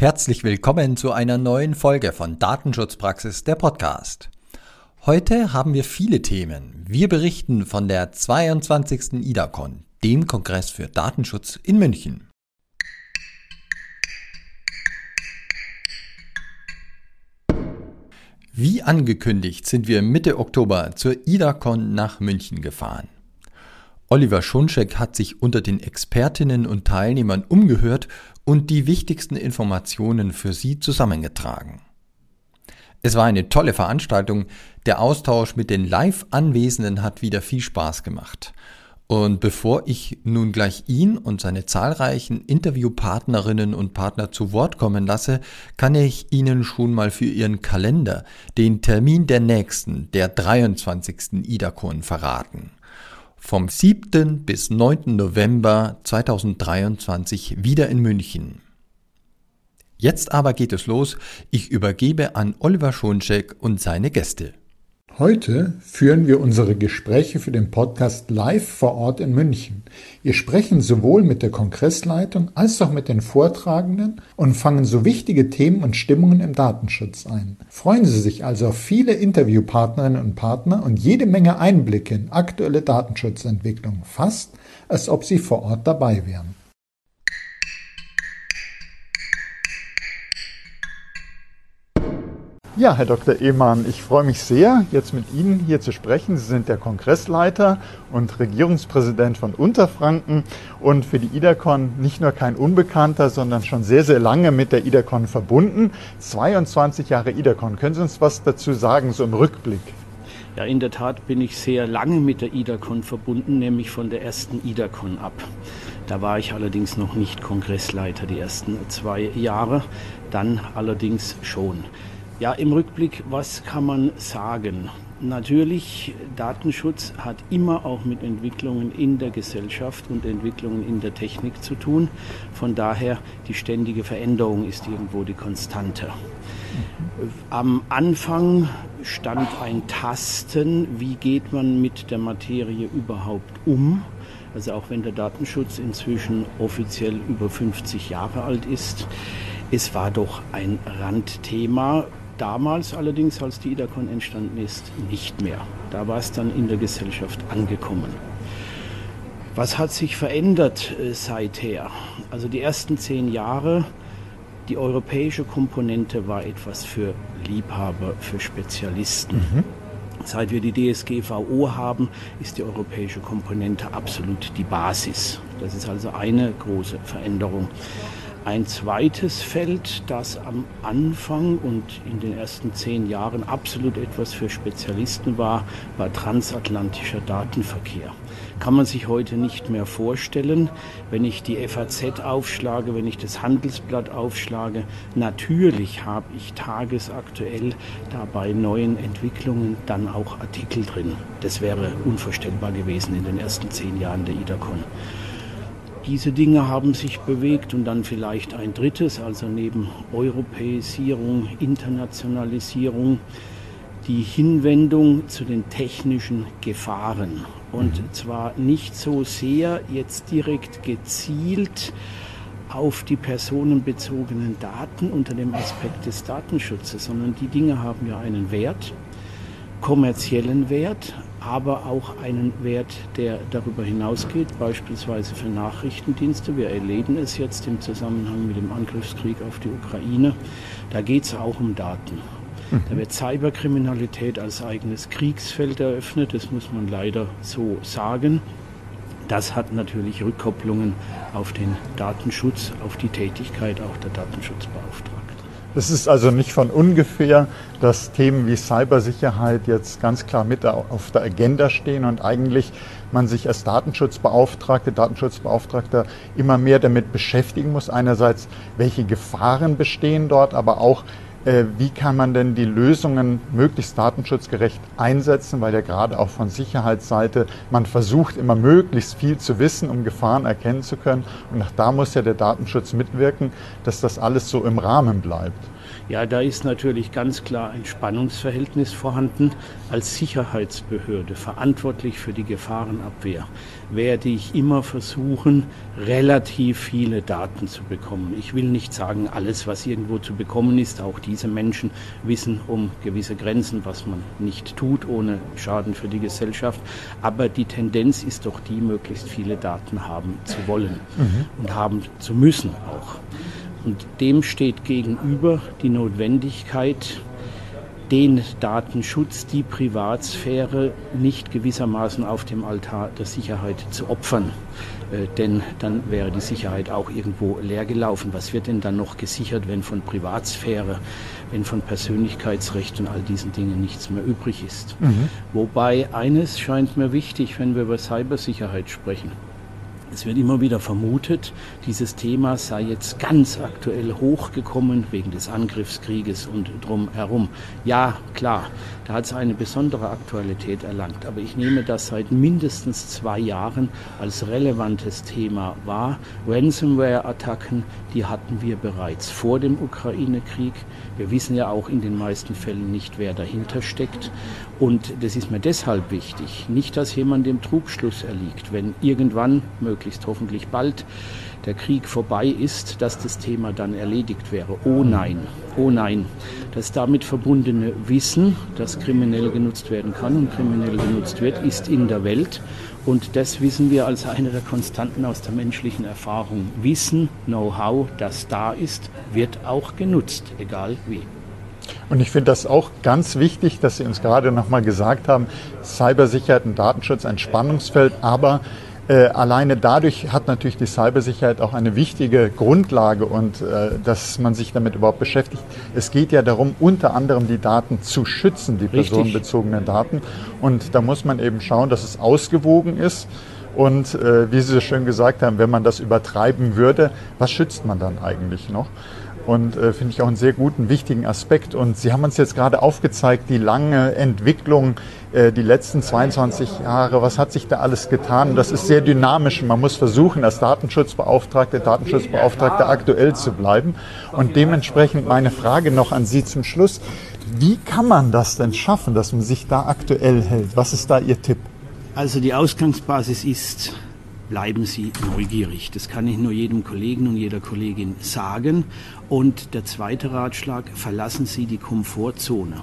Herzlich willkommen zu einer neuen Folge von Datenschutzpraxis der Podcast. Heute haben wir viele Themen. Wir berichten von der 22. IDACON, dem Kongress für Datenschutz in München. Wie angekündigt sind wir Mitte Oktober zur IDACON nach München gefahren. Oliver Schunschek hat sich unter den Expertinnen und Teilnehmern umgehört und die wichtigsten Informationen für Sie zusammengetragen. Es war eine tolle Veranstaltung. Der Austausch mit den Live-Anwesenden hat wieder viel Spaß gemacht. Und bevor ich nun gleich ihn und seine zahlreichen Interviewpartnerinnen und Partner zu Wort kommen lasse, kann ich Ihnen schon mal für Ihren Kalender den Termin der nächsten, der 23. IDACON verraten vom 7. bis 9. November 2023 wieder in München. Jetzt aber geht es los. Ich übergebe an Oliver Schoncheck und seine Gäste. Heute führen wir unsere Gespräche für den Podcast live vor Ort in München. Wir sprechen sowohl mit der Kongressleitung als auch mit den Vortragenden und fangen so wichtige Themen und Stimmungen im Datenschutz ein. Freuen Sie sich also auf viele Interviewpartnerinnen und Partner und jede Menge Einblicke in aktuelle Datenschutzentwicklung, fast als ob Sie vor Ort dabei wären. Ja, Herr Dr. Ehmann, ich freue mich sehr, jetzt mit Ihnen hier zu sprechen. Sie sind der Kongressleiter und Regierungspräsident von Unterfranken und für die IDACON nicht nur kein Unbekannter, sondern schon sehr, sehr lange mit der IDACON verbunden. 22 Jahre IDACON. Können Sie uns was dazu sagen, so im Rückblick? Ja, in der Tat bin ich sehr lange mit der IDACON verbunden, nämlich von der ersten IDACON ab. Da war ich allerdings noch nicht Kongressleiter die ersten zwei Jahre, dann allerdings schon. Ja, im Rückblick, was kann man sagen? Natürlich, Datenschutz hat immer auch mit Entwicklungen in der Gesellschaft und Entwicklungen in der Technik zu tun. Von daher, die ständige Veränderung ist irgendwo die Konstante. Am Anfang stand ein Tasten, wie geht man mit der Materie überhaupt um. Also auch wenn der Datenschutz inzwischen offiziell über 50 Jahre alt ist, es war doch ein Randthema, Damals allerdings, als die IDACON entstanden ist, nicht mehr. Da war es dann in der Gesellschaft angekommen. Was hat sich verändert äh, seither? Also die ersten zehn Jahre, die europäische Komponente war etwas für Liebhaber, für Spezialisten. Mhm. Seit wir die DSGVO haben, ist die europäische Komponente absolut die Basis. Das ist also eine große Veränderung. Ein zweites Feld, das am Anfang und in den ersten zehn Jahren absolut etwas für Spezialisten war, war transatlantischer Datenverkehr. Kann man sich heute nicht mehr vorstellen. Wenn ich die FAZ aufschlage, wenn ich das Handelsblatt aufschlage, natürlich habe ich tagesaktuell dabei neuen Entwicklungen dann auch Artikel drin. Das wäre unvorstellbar gewesen in den ersten zehn Jahren der IDACON. Diese Dinge haben sich bewegt und dann vielleicht ein drittes, also neben Europäisierung, Internationalisierung, die Hinwendung zu den technischen Gefahren. Und mhm. zwar nicht so sehr jetzt direkt gezielt auf die personenbezogenen Daten unter dem Aspekt des Datenschutzes, sondern die Dinge haben ja einen Wert, kommerziellen Wert, aber auch einen Wert, der darüber hinausgeht, beispielsweise für Nachrichtendienste. Wir erleben es jetzt im Zusammenhang mit dem Angriffskrieg auf die Ukraine. Da geht es auch um Daten. Mhm. Da wird Cyberkriminalität als eigenes Kriegsfeld eröffnet, das muss man leider so sagen. Das hat natürlich Rückkopplungen auf den Datenschutz, auf die Tätigkeit auch der Datenschutzbeauftragten. Es ist also nicht von ungefähr, dass Themen wie Cybersicherheit jetzt ganz klar mit auf der Agenda stehen und eigentlich man sich als Datenschutzbeauftragte, Datenschutzbeauftragter immer mehr damit beschäftigen muss. Einerseits, welche Gefahren bestehen dort, aber auch, wie kann man denn die Lösungen möglichst datenschutzgerecht einsetzen, weil ja gerade auch von Sicherheitsseite man versucht immer möglichst viel zu wissen, um Gefahren erkennen zu können. Und auch da muss ja der Datenschutz mitwirken, dass das alles so im Rahmen bleibt. Ja, da ist natürlich ganz klar ein Spannungsverhältnis vorhanden. Als Sicherheitsbehörde verantwortlich für die Gefahrenabwehr werde ich immer versuchen, relativ viele Daten zu bekommen. Ich will nicht sagen, alles, was irgendwo zu bekommen ist. Auch diese Menschen wissen um gewisse Grenzen, was man nicht tut, ohne Schaden für die Gesellschaft. Aber die Tendenz ist doch die, möglichst viele Daten haben zu wollen mhm. und haben zu müssen auch. Und dem steht gegenüber die Notwendigkeit, den Datenschutz, die Privatsphäre nicht gewissermaßen auf dem Altar der Sicherheit zu opfern. Äh, denn dann wäre die Sicherheit auch irgendwo leer gelaufen. Was wird denn dann noch gesichert, wenn von Privatsphäre, wenn von Persönlichkeitsrecht und all diesen Dingen nichts mehr übrig ist? Mhm. Wobei eines scheint mir wichtig, wenn wir über Cybersicherheit sprechen. Es wird immer wieder vermutet, dieses Thema sei jetzt ganz aktuell hochgekommen wegen des Angriffskrieges und drumherum. Ja, klar, da hat es eine besondere Aktualität erlangt. Aber ich nehme das seit mindestens zwei Jahren als relevantes Thema wahr. Ransomware-Attacken, die hatten wir bereits vor dem Ukraine-Krieg. Wir wissen ja auch in den meisten Fällen nicht, wer dahinter steckt. Und das ist mir deshalb wichtig. Nicht, dass jemand dem Trugschluss erliegt, wenn irgendwann, möglichst hoffentlich bald, der Krieg vorbei ist, dass das Thema dann erledigt wäre. Oh nein, oh nein. Das damit verbundene Wissen, das kriminell genutzt werden kann und kriminell genutzt wird, ist in der Welt. Und das wissen wir als eine der Konstanten aus der menschlichen Erfahrung. Wissen, Know-how, das da ist, wird auch genutzt, egal wie. Und ich finde das auch ganz wichtig, dass Sie uns gerade nochmal gesagt haben, Cybersicherheit und Datenschutz ein Spannungsfeld, aber äh, alleine dadurch hat natürlich die Cybersicherheit auch eine wichtige Grundlage und äh, dass man sich damit überhaupt beschäftigt. Es geht ja darum, unter anderem die Daten zu schützen, die Richtig. personenbezogenen Daten. Und da muss man eben schauen, dass es ausgewogen ist. Und äh, wie Sie so schön gesagt haben, wenn man das übertreiben würde, was schützt man dann eigentlich noch? Und äh, finde ich auch einen sehr guten, wichtigen Aspekt. Und Sie haben uns jetzt gerade aufgezeigt, die lange Entwicklung, äh, die letzten 22 Jahre, was hat sich da alles getan? Das ist sehr dynamisch man muss versuchen, als Datenschutzbeauftragte, Datenschutzbeauftragte aktuell zu bleiben. Und dementsprechend meine Frage noch an Sie zum Schluss. Wie kann man das denn schaffen, dass man sich da aktuell hält? Was ist da Ihr Tipp? Also die Ausgangsbasis ist bleiben Sie neugierig. Das kann ich nur jedem Kollegen und jeder Kollegin sagen. Und der zweite Ratschlag, verlassen Sie die Komfortzone.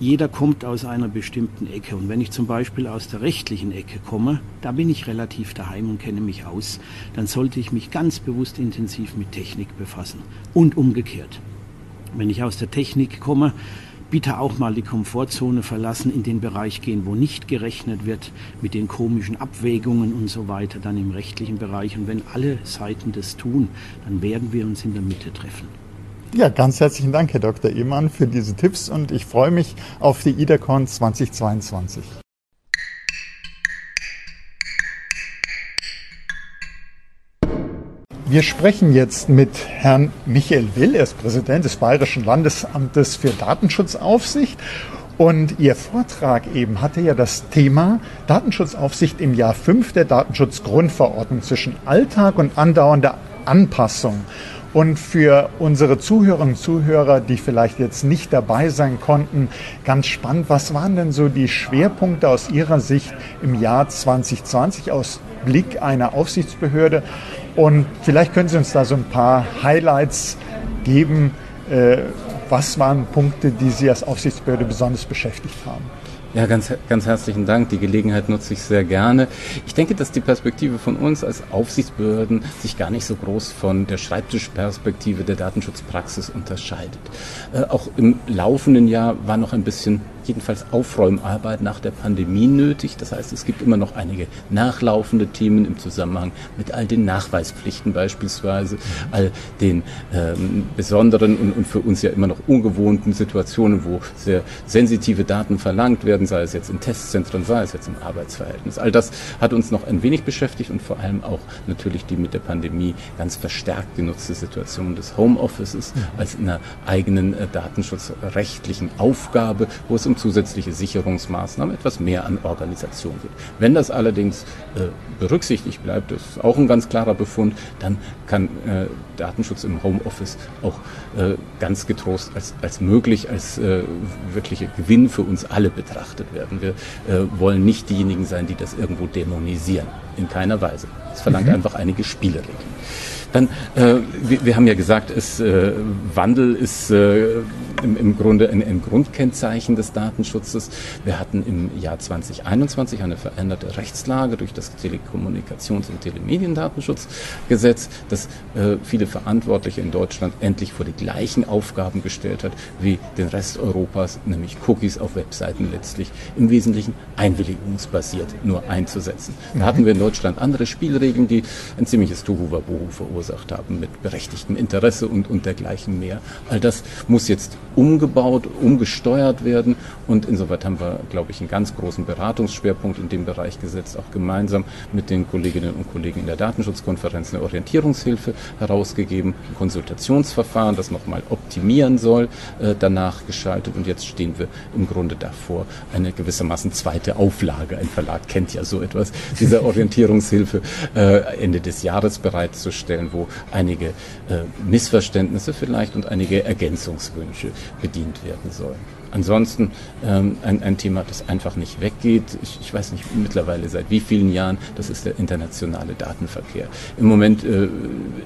Jeder kommt aus einer bestimmten Ecke. Und wenn ich zum Beispiel aus der rechtlichen Ecke komme, da bin ich relativ daheim und kenne mich aus, dann sollte ich mich ganz bewusst intensiv mit Technik befassen. Und umgekehrt. Wenn ich aus der Technik komme, bitte auch mal die Komfortzone verlassen, in den Bereich gehen, wo nicht gerechnet wird mit den komischen Abwägungen und so weiter, dann im rechtlichen Bereich. Und wenn alle Seiten das tun, dann werden wir uns in der Mitte treffen. Ja, ganz herzlichen Dank, Herr Dr. Ehmann, für diese Tipps und ich freue mich auf die IDACON 2022. Wir sprechen jetzt mit Herrn Michael Will, er ist Präsident des Bayerischen Landesamtes für Datenschutzaufsicht. Und Ihr Vortrag eben hatte ja das Thema Datenschutzaufsicht im Jahr 5 der Datenschutzgrundverordnung zwischen Alltag und andauernder Anpassung. Und für unsere Zuhörerinnen und Zuhörer, die vielleicht jetzt nicht dabei sein konnten, ganz spannend, was waren denn so die Schwerpunkte aus Ihrer Sicht im Jahr 2020 aus Blick einer Aufsichtsbehörde? Und vielleicht können Sie uns da so ein paar Highlights geben. Äh, was waren Punkte, die Sie als Aufsichtsbehörde besonders beschäftigt haben? Ja, ganz, ganz herzlichen Dank. Die Gelegenheit nutze ich sehr gerne. Ich denke, dass die Perspektive von uns als Aufsichtsbehörden sich gar nicht so groß von der Schreibtischperspektive der Datenschutzpraxis unterscheidet. Äh, auch im laufenden Jahr war noch ein bisschen jedenfalls Aufräumarbeit nach der Pandemie nötig. Das heißt, es gibt immer noch einige nachlaufende Themen im Zusammenhang mit all den Nachweispflichten beispielsweise, all den ähm, besonderen und, und für uns ja immer noch ungewohnten Situationen, wo sehr sensitive Daten verlangt werden, sei es jetzt in Testzentren, sei es jetzt im Arbeitsverhältnis. All das hat uns noch ein wenig beschäftigt und vor allem auch natürlich die mit der Pandemie ganz verstärkt genutzte Situation des Homeoffices mhm. als einer eigenen äh, datenschutzrechtlichen Aufgabe, wo es um zusätzliche Sicherungsmaßnahmen etwas mehr an Organisation geht. Wenn das allerdings äh, berücksichtigt bleibt, das ist auch ein ganz klarer Befund, dann kann äh, Datenschutz im Homeoffice auch äh, ganz getrost als, als möglich, als äh, wirklicher Gewinn für uns alle betrachtet werden. Wir äh, wollen nicht diejenigen sein, die das irgendwo dämonisieren. In keiner Weise. Es verlangt mhm. einfach einige Spielregeln. Dann, äh, wir, wir, haben ja gesagt, es, äh, Wandel ist äh, im, im Grunde ein, ein, Grundkennzeichen des Datenschutzes. Wir hatten im Jahr 2021 eine veränderte Rechtslage durch das Telekommunikations- und Telemediendatenschutzgesetz, das äh, viele Verantwortliche in Deutschland endlich vor die gleichen Aufgaben gestellt hat wie den Rest Europas, nämlich Cookies auf Webseiten letztlich im Wesentlichen einwilligungsbasiert nur einzusetzen. Da hatten wir in Deutschland andere Spielregeln, die ein ziemliches Tohuwabohu verursacht verursacht haben mit berechtigtem Interesse und, und dergleichen mehr. All das muss jetzt umgebaut, umgesteuert werden. Und insoweit haben wir, glaube ich, einen ganz großen Beratungsschwerpunkt in dem Bereich gesetzt, auch gemeinsam mit den Kolleginnen und Kollegen in der Datenschutzkonferenz eine Orientierungshilfe herausgegeben, ein Konsultationsverfahren, das nochmal optimieren soll, äh, danach geschaltet. Und jetzt stehen wir im Grunde davor, eine gewissermaßen zweite Auflage, ein Verlag kennt ja so etwas, dieser Orientierungshilfe äh, Ende des Jahres bereitzustellen, wo einige äh, Missverständnisse vielleicht und einige Ergänzungswünsche bedient werden sollen. Ansonsten ähm, ein, ein Thema, das einfach nicht weggeht. Ich, ich weiß nicht mittlerweile seit wie vielen Jahren, das ist der internationale Datenverkehr. Im Moment äh,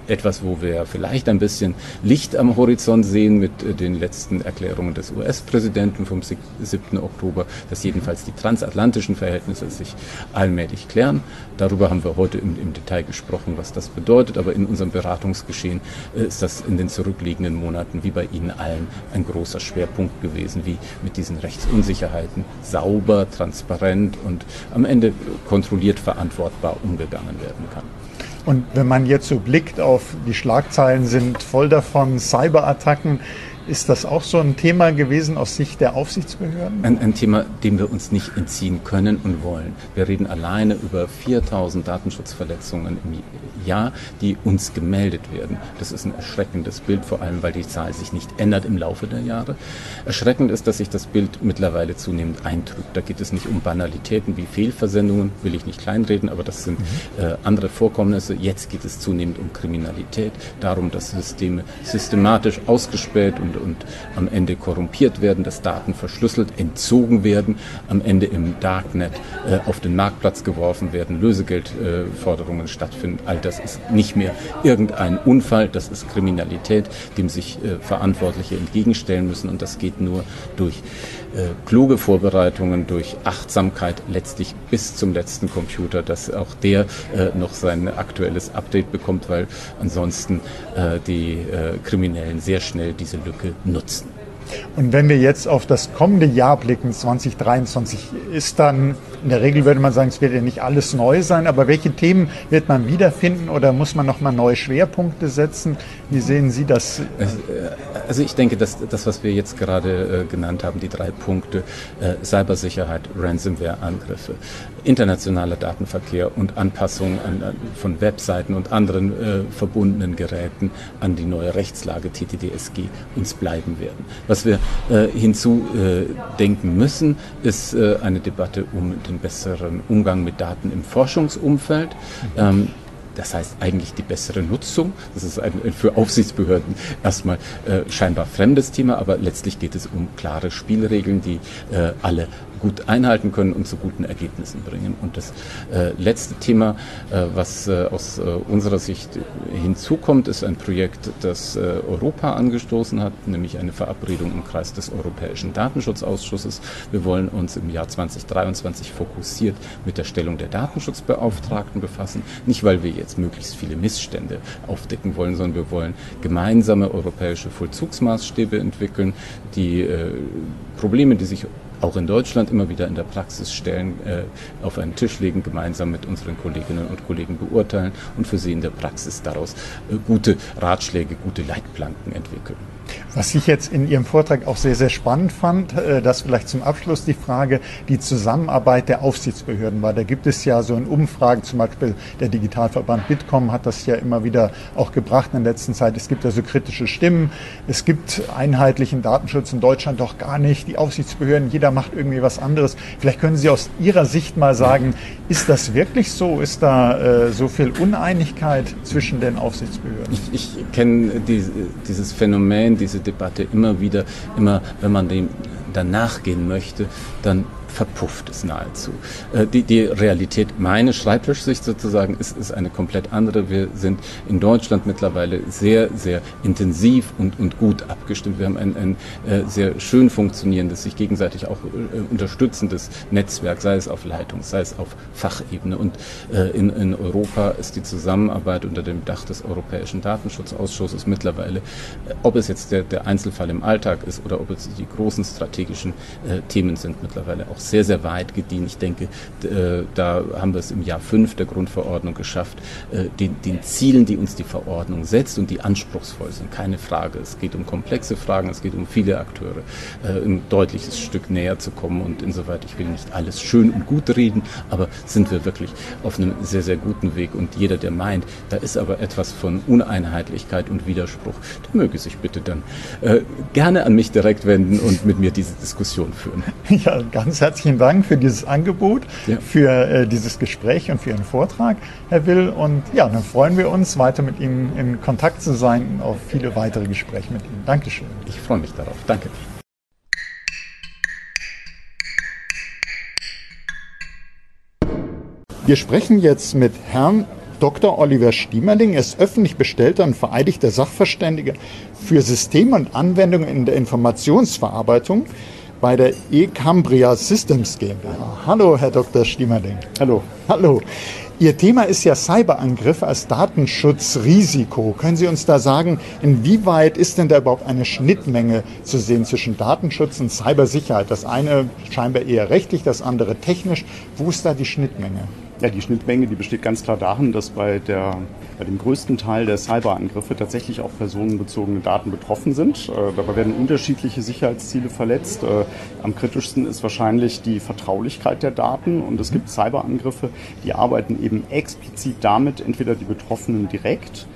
etwas, wo wir vielleicht ein bisschen Licht am Horizont sehen mit äh, den letzten Erklärungen des US-Präsidenten vom 7. Oktober, dass jedenfalls die transatlantischen Verhältnisse sich allmählich klären. Darüber haben wir heute im, im Detail gesprochen, was das bedeutet, aber in unserem Beratungsgeschehen äh, ist das in den zurückliegenden Monaten wie bei Ihnen allen ein großer Schwerpunkt gewesen, wie mit diesen Rechtsunsicherheiten sauber, transparent und am Ende kontrolliert verantwortbar umgegangen werden kann. Und wenn man jetzt so blickt auf die Schlagzeilen sind voll davon, Cyberattacken, ist das auch so ein Thema gewesen aus Sicht der Aufsichtsbehörden? Ein, ein, Thema, dem wir uns nicht entziehen können und wollen. Wir reden alleine über 4000 Datenschutzverletzungen im Jahr, die uns gemeldet werden. Das ist ein erschreckendes Bild, vor allem weil die Zahl sich nicht ändert im Laufe der Jahre. Erschreckend ist, dass sich das Bild mittlerweile zunehmend eintrübt. Da geht es nicht um Banalitäten wie Fehlversendungen, will ich nicht kleinreden, aber das sind mhm. äh, andere Vorkommnisse. Jetzt geht es zunehmend um Kriminalität, darum, dass Systeme systematisch ausgespäht und und, und am Ende korrumpiert werden, dass Daten verschlüsselt, entzogen werden, am Ende im Darknet äh, auf den Marktplatz geworfen werden, Lösegeldforderungen äh, stattfinden. All das ist nicht mehr irgendein Unfall, das ist Kriminalität, dem sich äh, Verantwortliche entgegenstellen müssen und das geht nur durch äh, kluge Vorbereitungen, durch Achtsamkeit letztlich bis zum letzten Computer, dass auch der äh, noch sein aktuelles Update bekommt, weil ansonsten äh, die äh, Kriminellen sehr schnell diese Lücke nutzen. Und wenn wir jetzt auf das kommende Jahr blicken, 2023, ist dann, in der Regel würde man sagen, es wird ja nicht alles neu sein, aber welche Themen wird man wiederfinden oder muss man nochmal neue Schwerpunkte setzen? Wie sehen Sie das? Äh, also ich denke, dass das, was wir jetzt gerade äh, genannt haben, die drei Punkte, äh, Cybersicherheit, Ransomware-Angriffe, internationaler Datenverkehr und Anpassung an, an, von Webseiten und anderen äh, verbundenen Geräten an die neue Rechtslage TTDSG uns bleiben werden. Was wir äh, hinzudenken müssen, ist äh, eine Debatte um den besseren Umgang mit Daten im Forschungsumfeld. Ähm, das heißt eigentlich die bessere Nutzung. Das ist ein für Aufsichtsbehörden erstmal äh, scheinbar fremdes Thema, aber letztlich geht es um klare Spielregeln, die äh, alle gut einhalten können und zu guten Ergebnissen bringen. Und das äh, letzte Thema, äh, was äh, aus äh, unserer Sicht hinzukommt, ist ein Projekt, das äh, Europa angestoßen hat, nämlich eine Verabredung im Kreis des Europäischen Datenschutzausschusses. Wir wollen uns im Jahr 2023 fokussiert mit der Stellung der Datenschutzbeauftragten befassen. Nicht, weil wir jetzt möglichst viele Missstände aufdecken wollen, sondern wir wollen gemeinsame europäische Vollzugsmaßstäbe entwickeln, die äh, Probleme, die sich auch in Deutschland immer wieder in der Praxis stellen, äh, auf einen Tisch legen, gemeinsam mit unseren Kolleginnen und Kollegen beurteilen und für sie in der Praxis daraus äh, gute Ratschläge, gute Leitplanken entwickeln. Was ich jetzt in Ihrem Vortrag auch sehr, sehr spannend fand, äh, das vielleicht zum Abschluss die Frage, die Zusammenarbeit der Aufsichtsbehörden war. Da gibt es ja so in Umfragen, zum Beispiel der Digitalverband Bitkom hat das ja immer wieder auch gebracht in der letzten Zeit. Es gibt ja so kritische Stimmen. Es gibt einheitlichen Datenschutz in Deutschland doch gar nicht. Die Aufsichtsbehörden, jeder macht irgendwie was anderes. Vielleicht können Sie aus Ihrer Sicht mal sagen, ist das wirklich so? Ist da äh, so viel Uneinigkeit zwischen den Aufsichtsbehörden? Ich, ich kenne die, dieses Phänomen, diese Debatte immer wieder, immer wenn man dem danach gehen möchte, dann verpufft es nahezu. Äh, die, die Realität, meine Schreibtischsicht sozusagen, ist, ist eine komplett andere. Wir sind in Deutschland mittlerweile sehr, sehr intensiv und, und gut abgestimmt. Wir haben ein, ein äh, sehr schön funktionierendes, sich gegenseitig auch äh, unterstützendes Netzwerk, sei es auf Leitung, sei es auf Fachebene. Und äh, in, in Europa ist die Zusammenarbeit unter dem Dach des Europäischen Datenschutzausschusses mittlerweile, äh, ob es jetzt der, der Einzelfall im Alltag ist oder ob es die großen strategischen Themen sind, mittlerweile auch sehr, sehr weit gediehen. Ich denke, äh, da haben wir es im Jahr 5 der Grundverordnung geschafft, äh, den, den Zielen, die uns die Verordnung setzt und die anspruchsvoll sind, keine Frage. Es geht um komplexe Fragen, es geht um viele Akteure, äh, ein deutliches Stück näher zu kommen und insoweit, ich will nicht alles schön und gut reden, aber sind wir wirklich auf einem sehr, sehr guten Weg und jeder, der meint, da ist aber etwas von Uneinheitlichkeit und Widerspruch, der möge sich bitte dann gerne an mich direkt wenden und mit mir diese Diskussion führen. Ja, ganz herzlich herzlichen Dank für dieses Angebot, ja. für äh, dieses Gespräch und für Ihren Vortrag, Herr Will. Und ja, dann freuen wir uns, weiter mit Ihnen in Kontakt zu sein und auf viele weitere Gespräche mit Ihnen. Dankeschön. Ich freue mich darauf. Danke. Wir sprechen jetzt mit Herrn Dr. Oliver Stiemerling. Er ist öffentlich bestellter und vereidigter Sachverständiger für Systeme und Anwendungen in der Informationsverarbeitung bei der eCambria Systems GmbH. Hallo, Herr Dr. Stiemerling. Hallo. Hallo. Ihr Thema ist ja Cyberangriffe als Datenschutzrisiko. Können Sie uns da sagen, inwieweit ist denn da überhaupt eine Schnittmenge zu sehen zwischen Datenschutz und Cybersicherheit? Das eine scheinbar eher rechtlich, das andere technisch. Wo ist da die Schnittmenge? Ja, die Schnittmenge, die besteht ganz klar darin, dass bei, der, bei dem größten Teil der Cyberangriffe tatsächlich auch personenbezogene Daten betroffen sind. Äh, dabei werden unterschiedliche Sicherheitsziele verletzt. Äh, am kritischsten ist wahrscheinlich die Vertraulichkeit der Daten und es gibt Cyberangriffe, die arbeiten eben explizit damit, entweder die Betroffenen direkt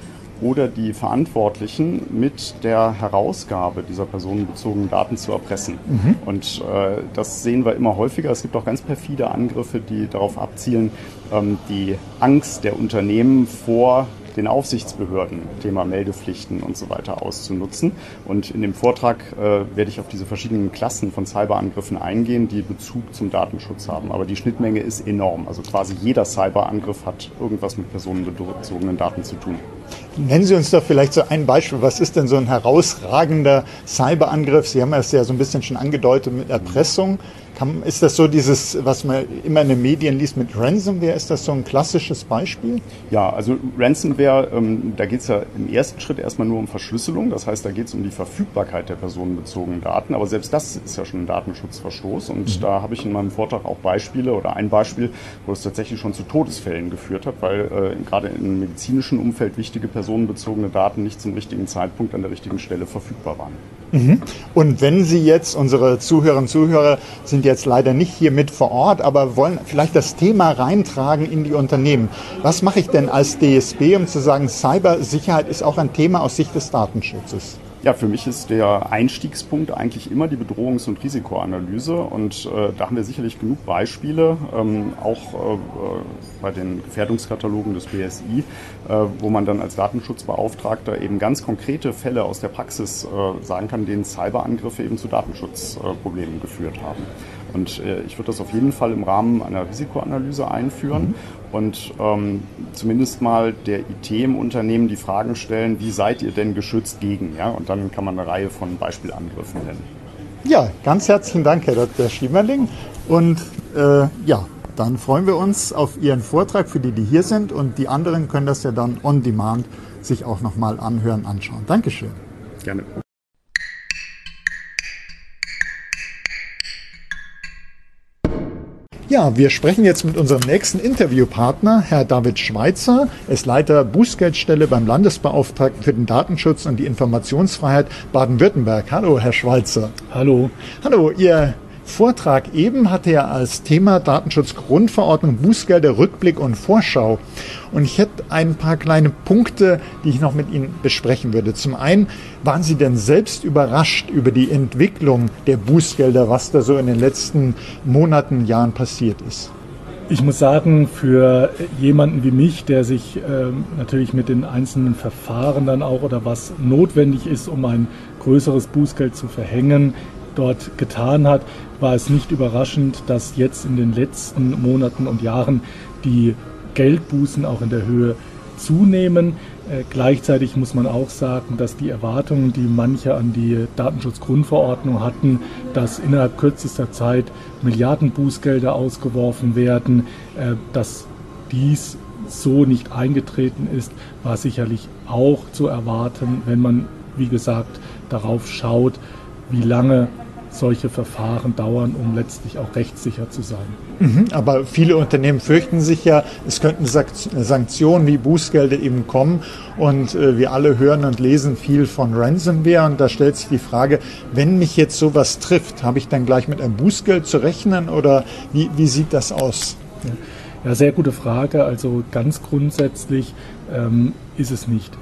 oder die Verantwortlichen mit der Herausgabe dieser personenbezogenen Daten zu erpressen. Mhm. Und äh, das sehen wir immer häufiger. Es gibt auch ganz perfide Angriffe, die darauf abzielen, die Angst der Unternehmen vor den Aufsichtsbehörden, Thema Meldepflichten und so weiter auszunutzen. Und in dem Vortrag äh, werde ich auf diese verschiedenen Klassen von Cyberangriffen eingehen, die Bezug zum Datenschutz haben. Aber die Schnittmenge ist enorm. Also quasi jeder Cyberangriff hat irgendwas mit personenbezogenen Daten zu tun. Nennen Sie uns doch vielleicht so ein Beispiel. Was ist denn so ein herausragender Cyberangriff? Sie haben es ja so ein bisschen schon angedeutet mit Erpressung. Kann, ist das so dieses, was man immer in den Medien liest mit Ransomware? Ist das so ein klassisches Beispiel? Ja, also Ransomware, ähm, da geht es ja im ersten Schritt erstmal nur um Verschlüsselung. Das heißt, da geht es um die Verfügbarkeit der personenbezogenen Daten. Aber selbst das ist ja schon ein Datenschutzverstoß. Und mhm. da habe ich in meinem Vortrag auch Beispiele oder ein Beispiel, wo es tatsächlich schon zu Todesfällen geführt hat, weil äh, gerade im medizinischen Umfeld wichtige personenbezogene Daten nicht zum richtigen Zeitpunkt an der richtigen Stelle verfügbar waren. Mhm. Und wenn Sie jetzt, unsere Zuhörerinnen und Zuhörer sind jetzt leider nicht hier mit vor Ort, aber wollen vielleicht das Thema reintragen in die Unternehmen. Was mache ich denn als DSB, um zu sagen, Cybersicherheit ist auch ein Thema aus Sicht des Datenschutzes? Ja, für mich ist der Einstiegspunkt eigentlich immer die Bedrohungs- und Risikoanalyse und äh, da haben wir sicherlich genug Beispiele, ähm, auch äh, bei den Gefährdungskatalogen des BSI, äh, wo man dann als Datenschutzbeauftragter eben ganz konkrete Fälle aus der Praxis äh, sagen kann, denen Cyberangriffe eben zu Datenschutzproblemen geführt haben. Und äh, ich würde das auf jeden Fall im Rahmen einer Risikoanalyse einführen mhm. und ähm, zumindest mal der IT im Unternehmen die Fragen stellen, wie seid ihr denn geschützt gegen? Ja? Und dann kann man eine Reihe von Beispielangriffen nennen. Ja, ganz herzlichen Dank, Herr Dr. Schiemerling. Und äh, ja, dann freuen wir uns auf Ihren Vortrag für die, die hier sind. Und die anderen können das ja dann on demand sich auch nochmal anhören, anschauen. Dankeschön. Gerne. Ja, wir sprechen jetzt mit unserem nächsten Interviewpartner, Herr David Schweitzer. Er ist Leiter Bußgeldstelle beim Landesbeauftragten für den Datenschutz und die Informationsfreiheit Baden-Württemberg. Hallo, Herr Schweitzer. Hallo. Hallo, Ihr Vortrag eben hatte ja als Thema Datenschutzgrundverordnung, Bußgelder, Rückblick und Vorschau. Und ich hätte ein paar kleine Punkte, die ich noch mit Ihnen besprechen würde. Zum einen, waren Sie denn selbst überrascht über die Entwicklung der Bußgelder, was da so in den letzten Monaten, Jahren passiert ist? Ich muss sagen, für jemanden wie mich, der sich äh, natürlich mit den einzelnen Verfahren dann auch oder was notwendig ist, um ein größeres Bußgeld zu verhängen, dort getan hat, war es nicht überraschend, dass jetzt in den letzten Monaten und Jahren die Geldbußen auch in der Höhe zunehmen. Äh, gleichzeitig muss man auch sagen, dass die Erwartungen, die manche an die Datenschutzgrundverordnung hatten, dass innerhalb kürzester Zeit Milliarden Bußgelder ausgeworfen werden, äh, dass dies so nicht eingetreten ist, war sicherlich auch zu erwarten, wenn man, wie gesagt, darauf schaut, wie lange solche Verfahren dauern, um letztlich auch rechtssicher zu sein. Mhm, aber viele Unternehmen fürchten sich ja, es könnten Sanktionen wie Bußgelder eben kommen. Und äh, wir alle hören und lesen viel von Ransomware. Und da stellt sich die Frage, wenn mich jetzt sowas trifft, habe ich dann gleich mit einem Bußgeld zu rechnen oder wie, wie sieht das aus? Ja. ja, sehr gute Frage. Also ganz grundsätzlich ähm, ist es nicht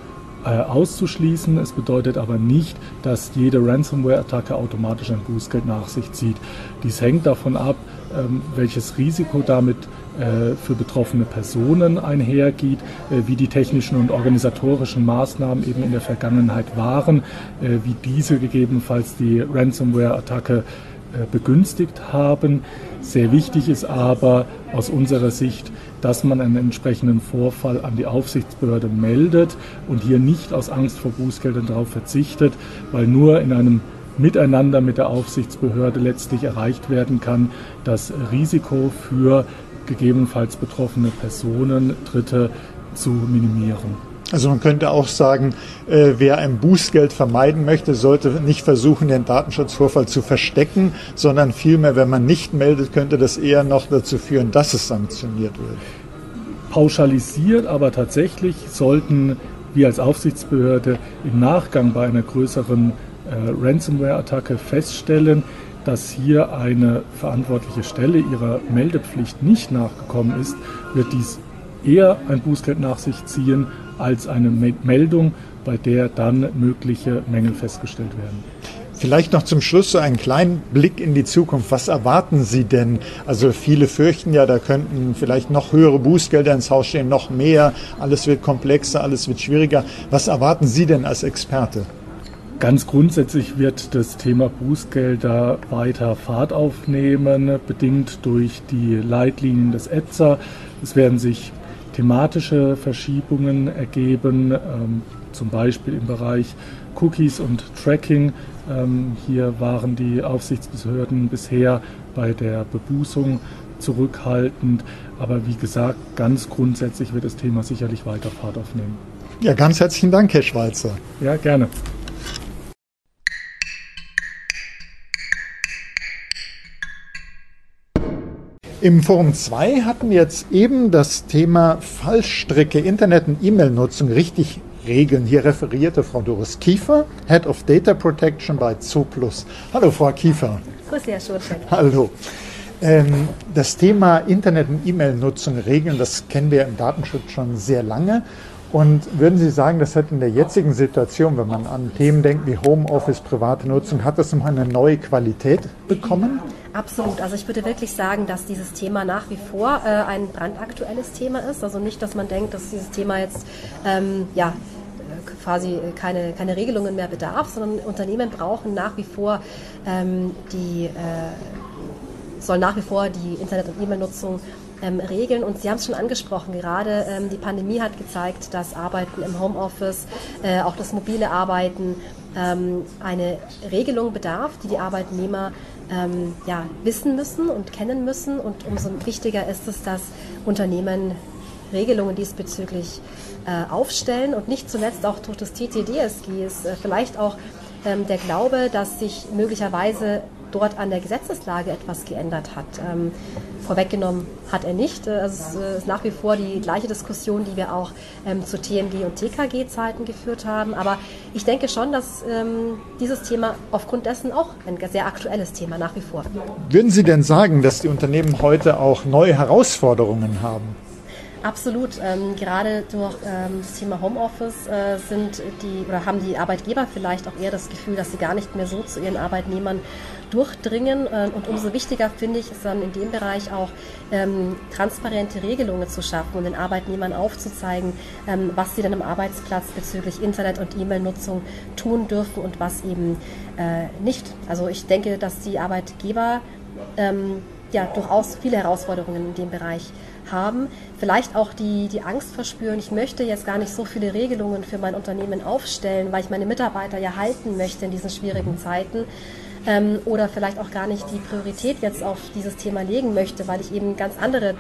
auszuschließen. Es bedeutet aber nicht, dass jede Ransomware-Attacke automatisch ein Bußgeld nach sich zieht. Dies hängt davon ab, ähm, welches Risiko damit äh, für betroffene Personen einhergeht, äh, wie die technischen und organisatorischen Maßnahmen eben in der Vergangenheit waren, wie diese gegebenenfalls die Ransomware-Attacke begünstigt haben. Sehr wichtig ist aber aus unserer Sicht, dass man einen entsprechenden Vorfall an die Aufsichtsbehörde meldet und hier nicht aus Angst vor Bußgeldern darauf verzichtet, weil nur in einem Miteinander mit der Aufsichtsbehörde letztlich erreicht werden kann, das Risiko für gegebenenfalls betroffene Personen, Dritte zu minimieren. Also man könnte auch sagen, äh, wer ein Bußgeld vermeiden möchte, sollte nicht versuchen, den Datenschutzvorfall zu verstecken, sondern vielmehr, wenn man nicht meldet, könnte das eher noch dazu führen, dass es sanktioniert wird. Pauschalisiert, aber tatsächlich sollten wir als Aufsichtsbehörde im Nachgang bei einer größeren äh, Ransomware-Attacke feststellen, dass hier eine verantwortliche Stelle ihrer Meldepflicht nicht nachgekommen ist, wird dies eher ein Bußgeld nach sich ziehen als eine Meldung, bei der dann mögliche Mängel festgestellt werden. Vielleicht noch zum Schluss so einen kleinen Blick in die Zukunft. Was erwarten Sie denn? Also viele fürchten ja, da könnten vielleicht noch höhere Bußgelder ins Haus stehen, noch mehr. Alles wird komplexer, alles wird schwieriger. Was erwarten Sie denn als Experte? Ganz grundsätzlich wird das Thema Bußgelder weiter Fahrt aufnehmen, bedingt durch die Leitlinien des ETSA. Es werden sich thematische Verschiebungen ergeben, ähm, zum Beispiel im Bereich Cookies und Tracking. Ähm, hier waren die Aufsichtsbehörden bisher bei der Bebußung zurückhaltend, aber wie gesagt, ganz grundsätzlich wird das Thema sicherlich weiter Fahrt aufnehmen. Ja, ganz herzlichen Dank, Herr Schweizer. Ja, gerne. Im Forum 2 hatten wir jetzt eben das Thema Fallstricke, Internet- und E-Mail-Nutzung richtig regeln. Hier referierte Frau Doris Kiefer, Head of Data Protection bei Zooplus. Hallo, Frau Kiefer. Grüß Sie, Herr Schurczek. Hallo. Ähm, das Thema Internet- und E-Mail-Nutzung regeln, das kennen wir im Datenschutz schon sehr lange. Und würden Sie sagen, das hat in der jetzigen Situation, wenn man an Themen denkt wie Homeoffice, private Nutzung, hat das noch eine neue Qualität bekommen? Absolut. Also ich würde wirklich sagen, dass dieses Thema nach wie vor äh, ein brandaktuelles Thema ist. Also nicht, dass man denkt, dass dieses Thema jetzt ähm, ja äh, quasi keine, keine Regelungen mehr bedarf, sondern Unternehmen brauchen nach wie vor ähm, die äh, sollen nach wie vor die Internet- und E-Mail-Nutzung ähm, regeln. Und Sie haben es schon angesprochen, gerade ähm, die Pandemie hat gezeigt, dass Arbeiten im Homeoffice, äh, auch das mobile Arbeiten, ähm, eine Regelung bedarf, die die Arbeitnehmer ähm, ja, wissen müssen und kennen müssen. Und umso wichtiger ist es, dass Unternehmen Regelungen diesbezüglich äh, aufstellen und nicht zuletzt auch durch das TTDSG ist äh, vielleicht auch ähm, der Glaube, dass sich möglicherweise dort an der Gesetzeslage etwas geändert hat. Ähm, vorweggenommen hat er nicht. Äh, also es ist nach wie vor die gleiche Diskussion, die wir auch ähm, zu TMG und TKG-Zeiten geführt haben. Aber ich denke schon, dass ähm, dieses Thema aufgrund dessen auch ein sehr aktuelles Thema nach wie vor. Würden Sie denn sagen, dass die Unternehmen heute auch neue Herausforderungen haben? Absolut. Ähm, gerade durch ähm, das Thema Homeoffice äh, sind die oder haben die Arbeitgeber vielleicht auch eher das Gefühl, dass sie gar nicht mehr so zu ihren Arbeitnehmern durchdringen. Äh, und umso wichtiger finde ich es dann in dem Bereich auch ähm, transparente Regelungen zu schaffen und den Arbeitnehmern aufzuzeigen, ähm, was sie dann am Arbeitsplatz bezüglich Internet- und E-Mail-Nutzung tun dürfen und was eben äh, nicht. Also ich denke, dass die Arbeitgeber ähm, ja durchaus viele Herausforderungen in dem Bereich haben, vielleicht auch die, die Angst verspüren, ich möchte jetzt gar nicht so viele Regelungen für mein Unternehmen aufstellen, weil ich meine Mitarbeiter ja halten möchte in diesen schwierigen Zeiten. Ähm, oder vielleicht auch gar nicht die Priorität jetzt auf dieses Thema legen möchte, weil ich eben ganz andere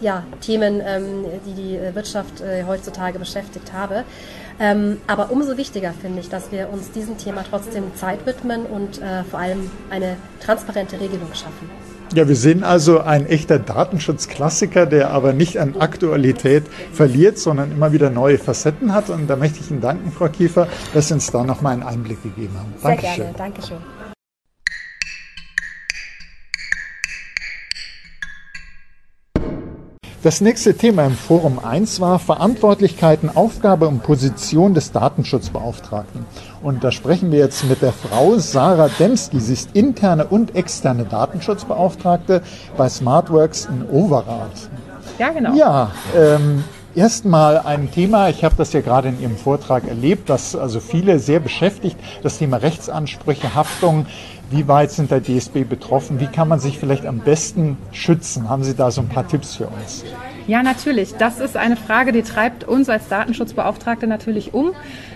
ja, Themen, ähm, die die Wirtschaft äh, heutzutage beschäftigt habe. Ähm, aber umso wichtiger finde ich, dass wir uns diesem Thema trotzdem Zeit widmen und äh, vor allem eine transparente Regelung schaffen. Ja, wir sehen also ein echter Datenschutzklassiker, der aber nicht an Aktualität verliert, sondern immer wieder neue Facetten hat. Und da möchte ich Ihnen danken, Frau Kiefer, dass Sie uns da nochmal einen Einblick gegeben haben. Sehr Dankeschön. gerne, Dankeschön. Das nächste Thema im Forum 1 war Verantwortlichkeiten, Aufgabe und Position des Datenschutzbeauftragten. Und da sprechen wir jetzt mit der Frau Sarah Demski. Sie ist interne und externe Datenschutzbeauftragte bei SmartWorks in Overath. Ja, genau. Ja, ähm, erstmal ein Thema, ich habe das ja gerade in Ihrem Vortrag erlebt, das also viele sehr beschäftigt, das Thema Rechtsansprüche, Haftung. Wie weit sind der DSB betroffen? Wie kann man sich vielleicht am besten schützen? Haben Sie da so ein paar Tipps für uns? Ja, natürlich. Das ist eine Frage, die treibt uns als Datenschutzbeauftragte natürlich um.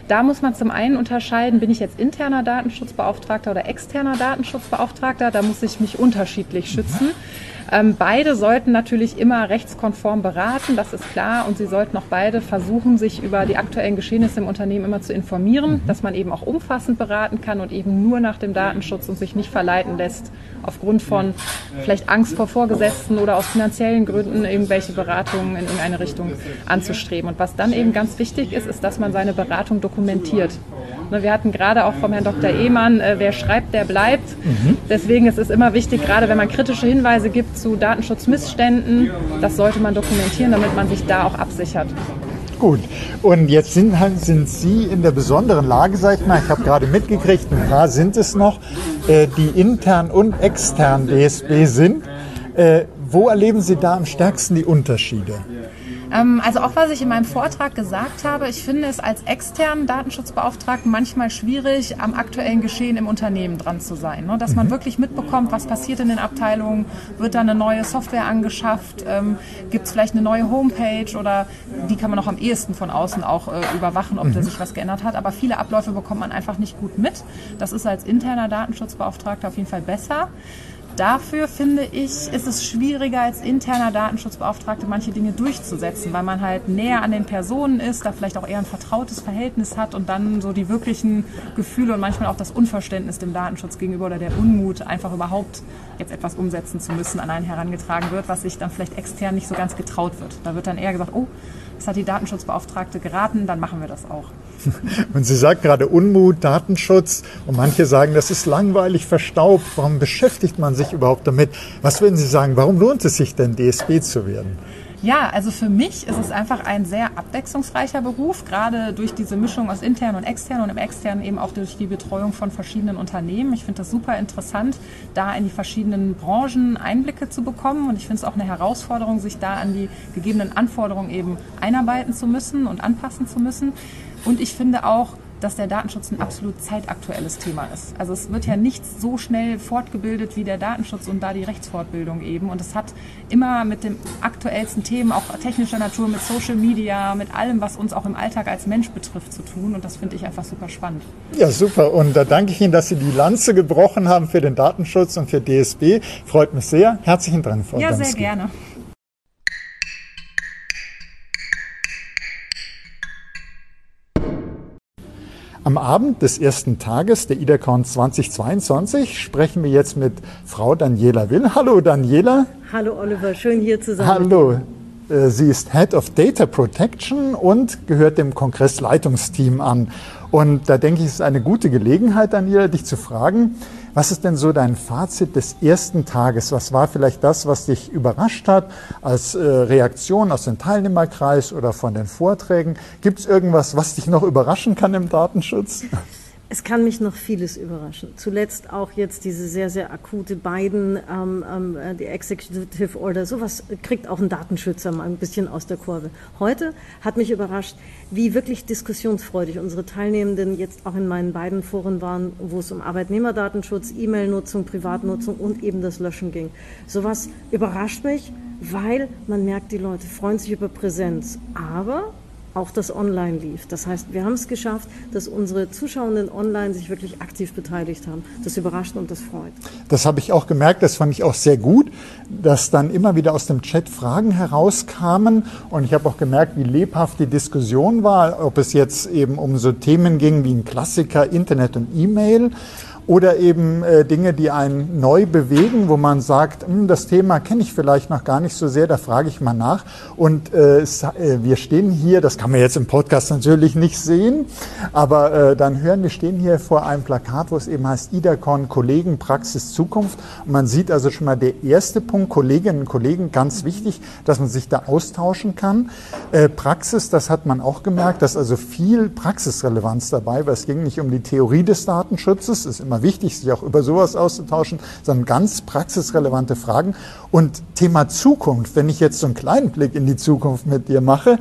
Da muss man zum einen unterscheiden, bin ich jetzt interner Datenschutzbeauftragter oder externer Datenschutzbeauftragter? Da muss ich mich unterschiedlich schützen. Mhm. Ähm, beide sollten natürlich immer rechtskonform beraten, das ist klar. Und sie sollten auch beide versuchen, sich über die aktuellen Geschehnisse im Unternehmen immer zu informieren, mhm. dass man eben auch umfassend beraten kann und eben nur nach dem Datenschutz und sich nicht verleiten lässt, aufgrund von vielleicht Angst vor Vorgesetzten oder aus finanziellen Gründen irgendwelche Beratungen in irgendeine Richtung anzustreben. Und was dann eben ganz wichtig ist, ist, dass man seine Beratung dokumentiert. Ne, wir hatten gerade auch vom Herrn Dr. Ehmann, äh, wer schreibt, der bleibt. Mhm. Deswegen ist es immer wichtig, gerade wenn man kritische Hinweise gibt zu Datenschutzmissständen, das sollte man dokumentieren, damit man sich da auch absichert. Gut, und jetzt sind, sind Sie in der besonderen Lage, sag ich mal, ich habe gerade mitgekriegt, ein paar sind es noch, äh, die intern und extern DSB sind. Äh, wo erleben Sie da am stärksten die Unterschiede? Ähm, also auch was ich in meinem Vortrag gesagt habe, ich finde es als externen Datenschutzbeauftragten manchmal schwierig, am aktuellen Geschehen im Unternehmen dran zu sein. Ne? Dass man mhm. wirklich mitbekommt, was passiert in den Abteilungen, wird da eine neue Software angeschafft, ähm, gibt es vielleicht eine neue Homepage oder die kann man auch am ehesten von außen auch äh, überwachen, ob mhm. da sich was geändert hat. Aber viele Abläufe bekommt man einfach nicht gut mit. Das ist als interner Datenschutzbeauftragter auf jeden Fall besser. Dafür finde ich, ist es schwieriger als interner Datenschutzbeauftragte manche Dinge durchzusetzen, weil man halt näher an den Personen ist, da vielleicht auch eher ein vertrautes Verhältnis hat und dann so die wirklichen Gefühle und manchmal auch das Unverständnis dem Datenschutz gegenüber oder der Unmut, einfach überhaupt jetzt etwas umsetzen zu müssen, an einen herangetragen wird, was sich dann vielleicht extern nicht so ganz getraut wird. Da wird dann eher gesagt, oh, das hat die Datenschutzbeauftragte geraten, dann machen wir das auch. Und sie sagt gerade Unmut, Datenschutz und manche sagen, das ist langweilig, verstaubt. Warum beschäftigt man sich überhaupt damit? Was würden Sie sagen, warum lohnt es sich denn, DSB zu werden? Ja, also für mich ist es einfach ein sehr abwechslungsreicher Beruf, gerade durch diese Mischung aus intern und extern und im externen eben auch durch die Betreuung von verschiedenen Unternehmen. Ich finde das super interessant, da in die verschiedenen Branchen Einblicke zu bekommen und ich finde es auch eine Herausforderung, sich da an die gegebenen Anforderungen eben einarbeiten zu müssen und anpassen zu müssen. Und ich finde auch, dass der Datenschutz ein absolut zeitaktuelles Thema ist. Also es wird ja nichts so schnell fortgebildet wie der Datenschutz und da die Rechtsfortbildung eben. Und es hat immer mit den aktuellsten Themen, auch technischer Natur, mit Social Media, mit allem, was uns auch im Alltag als Mensch betrifft, zu tun. Und das finde ich einfach super spannend. Ja, super. Und da danke ich Ihnen, dass Sie die Lanze gebrochen haben für den Datenschutz und für DSB. Freut mich sehr. Herzlichen Dank, Frau Ja, sehr gerne. Am Abend des ersten Tages der IDACON 2022 sprechen wir jetzt mit Frau Daniela Will. Hallo Daniela. Hallo Oliver, schön hier zu sein. Hallo. Äh, sie ist Head of Data Protection und gehört dem Kongressleitungsteam an. Und da denke ich, es ist eine gute Gelegenheit, Daniela, dich zu fragen, was ist denn so dein Fazit des ersten Tages? Was war vielleicht das, was dich überrascht hat als äh, Reaktion aus dem Teilnehmerkreis oder von den Vorträgen? Gibt es irgendwas, was dich noch überraschen kann im Datenschutz? Es kann mich noch vieles überraschen. Zuletzt auch jetzt diese sehr, sehr akute beiden, ähm, ähm, die Executive Order, sowas kriegt auch ein Datenschützer mal ein bisschen aus der Kurve. Heute hat mich überrascht, wie wirklich diskussionsfreudig unsere Teilnehmenden jetzt auch in meinen beiden Foren waren, wo es um Arbeitnehmerdatenschutz, E-Mail-Nutzung, Privatnutzung und eben das Löschen ging. Sowas überrascht mich, weil man merkt, die Leute freuen sich über Präsenz. Aber auch das online lief. Das heißt, wir haben es geschafft, dass unsere Zuschauenden online sich wirklich aktiv beteiligt haben. Das überrascht und das freut. Das habe ich auch gemerkt, das fand ich auch sehr gut, dass dann immer wieder aus dem Chat Fragen herauskamen und ich habe auch gemerkt, wie lebhaft die Diskussion war, ob es jetzt eben um so Themen ging wie ein Klassiker Internet und E-Mail oder eben äh, Dinge, die einen neu bewegen, wo man sagt, hm, das Thema kenne ich vielleicht noch gar nicht so sehr, da frage ich mal nach. Und äh, äh, wir stehen hier, das kann man jetzt im Podcast natürlich nicht sehen, aber äh, dann hören, wir stehen hier vor einem Plakat, wo es eben heißt IDACON Kollegen Praxis Zukunft. Und man sieht also schon mal der erste Punkt, Kolleginnen und Kollegen, ganz wichtig, dass man sich da austauschen kann. Äh, Praxis, das hat man auch gemerkt, dass also viel Praxisrelevanz dabei, weil es ging nicht um die Theorie des Datenschutzes, ist immer wichtig, sich auch über sowas auszutauschen, sondern ganz praxisrelevante Fragen. Und Thema Zukunft, wenn ich jetzt so einen kleinen Blick in die Zukunft mit dir mache,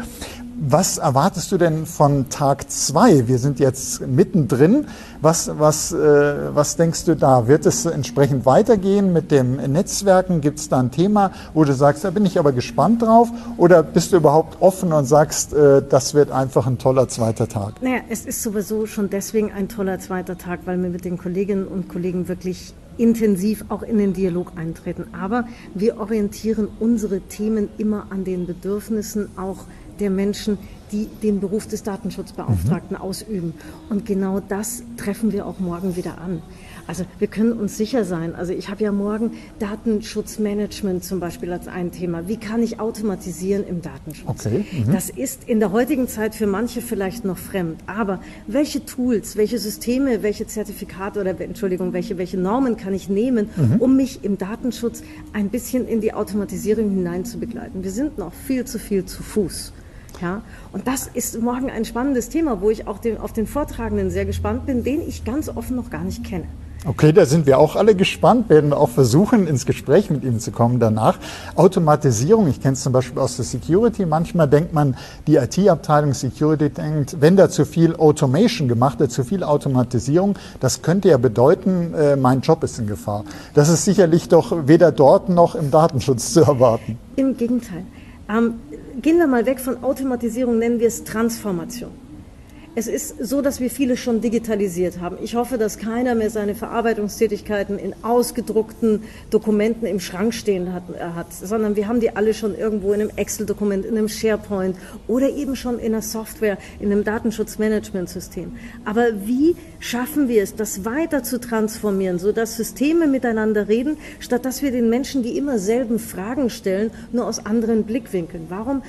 was erwartest du denn von Tag zwei? Wir sind jetzt mittendrin. Was, was, äh, was denkst du da? Wird es entsprechend weitergehen mit dem Netzwerken? Gibt es da ein Thema, wo du sagst, da bin ich aber gespannt drauf? Oder bist du überhaupt offen und sagst, äh, das wird einfach ein toller zweiter Tag? Naja, es ist sowieso schon deswegen ein toller zweiter Tag, weil wir mit den Kolleginnen und Kollegen wirklich intensiv auch in den Dialog eintreten. Aber wir orientieren unsere Themen immer an den Bedürfnissen auch der Menschen, die den Beruf des Datenschutzbeauftragten mhm. ausüben. Und genau das treffen wir auch morgen wieder an. Also wir können uns sicher sein. Also ich habe ja morgen Datenschutzmanagement zum Beispiel als ein Thema. Wie kann ich automatisieren im Datenschutz? Okay. Mhm. Das ist in der heutigen Zeit für manche vielleicht noch fremd. Aber welche Tools, welche Systeme, welche Zertifikate oder Entschuldigung, welche, welche Normen kann ich nehmen, mhm. um mich im Datenschutz ein bisschen in die Automatisierung hinein zu begleiten? Wir sind noch viel zu viel zu Fuß. Ja, und das ist morgen ein spannendes Thema, wo ich auch den, auf den Vortragenden sehr gespannt bin, den ich ganz offen noch gar nicht kenne. Okay, da sind wir auch alle gespannt, werden wir auch versuchen, ins Gespräch mit ihm zu kommen danach. Automatisierung, ich kenne es zum Beispiel aus der Security, manchmal denkt man, die IT-Abteilung Security denkt, wenn da zu viel Automation gemacht wird, zu viel Automatisierung, das könnte ja bedeuten, äh, mein Job ist in Gefahr. Das ist sicherlich doch weder dort noch im Datenschutz zu erwarten. Im Gegenteil. Ähm, gehen wir mal weg von Automatisierung, nennen wir es Transformation. Es ist so, dass wir viele schon digitalisiert haben. Ich hoffe, dass keiner mehr seine Verarbeitungstätigkeiten in ausgedruckten Dokumenten im Schrank stehen hat, äh, hat sondern wir haben die alle schon irgendwo in einem Excel-Dokument, in einem SharePoint oder eben schon in einer Software, in einem Datenschutzmanagementsystem. Aber wie schaffen wir es, das weiter zu transformieren, sodass Systeme miteinander reden, statt dass wir den Menschen die immer selben Fragen stellen, nur aus anderen Blickwinkeln? Warum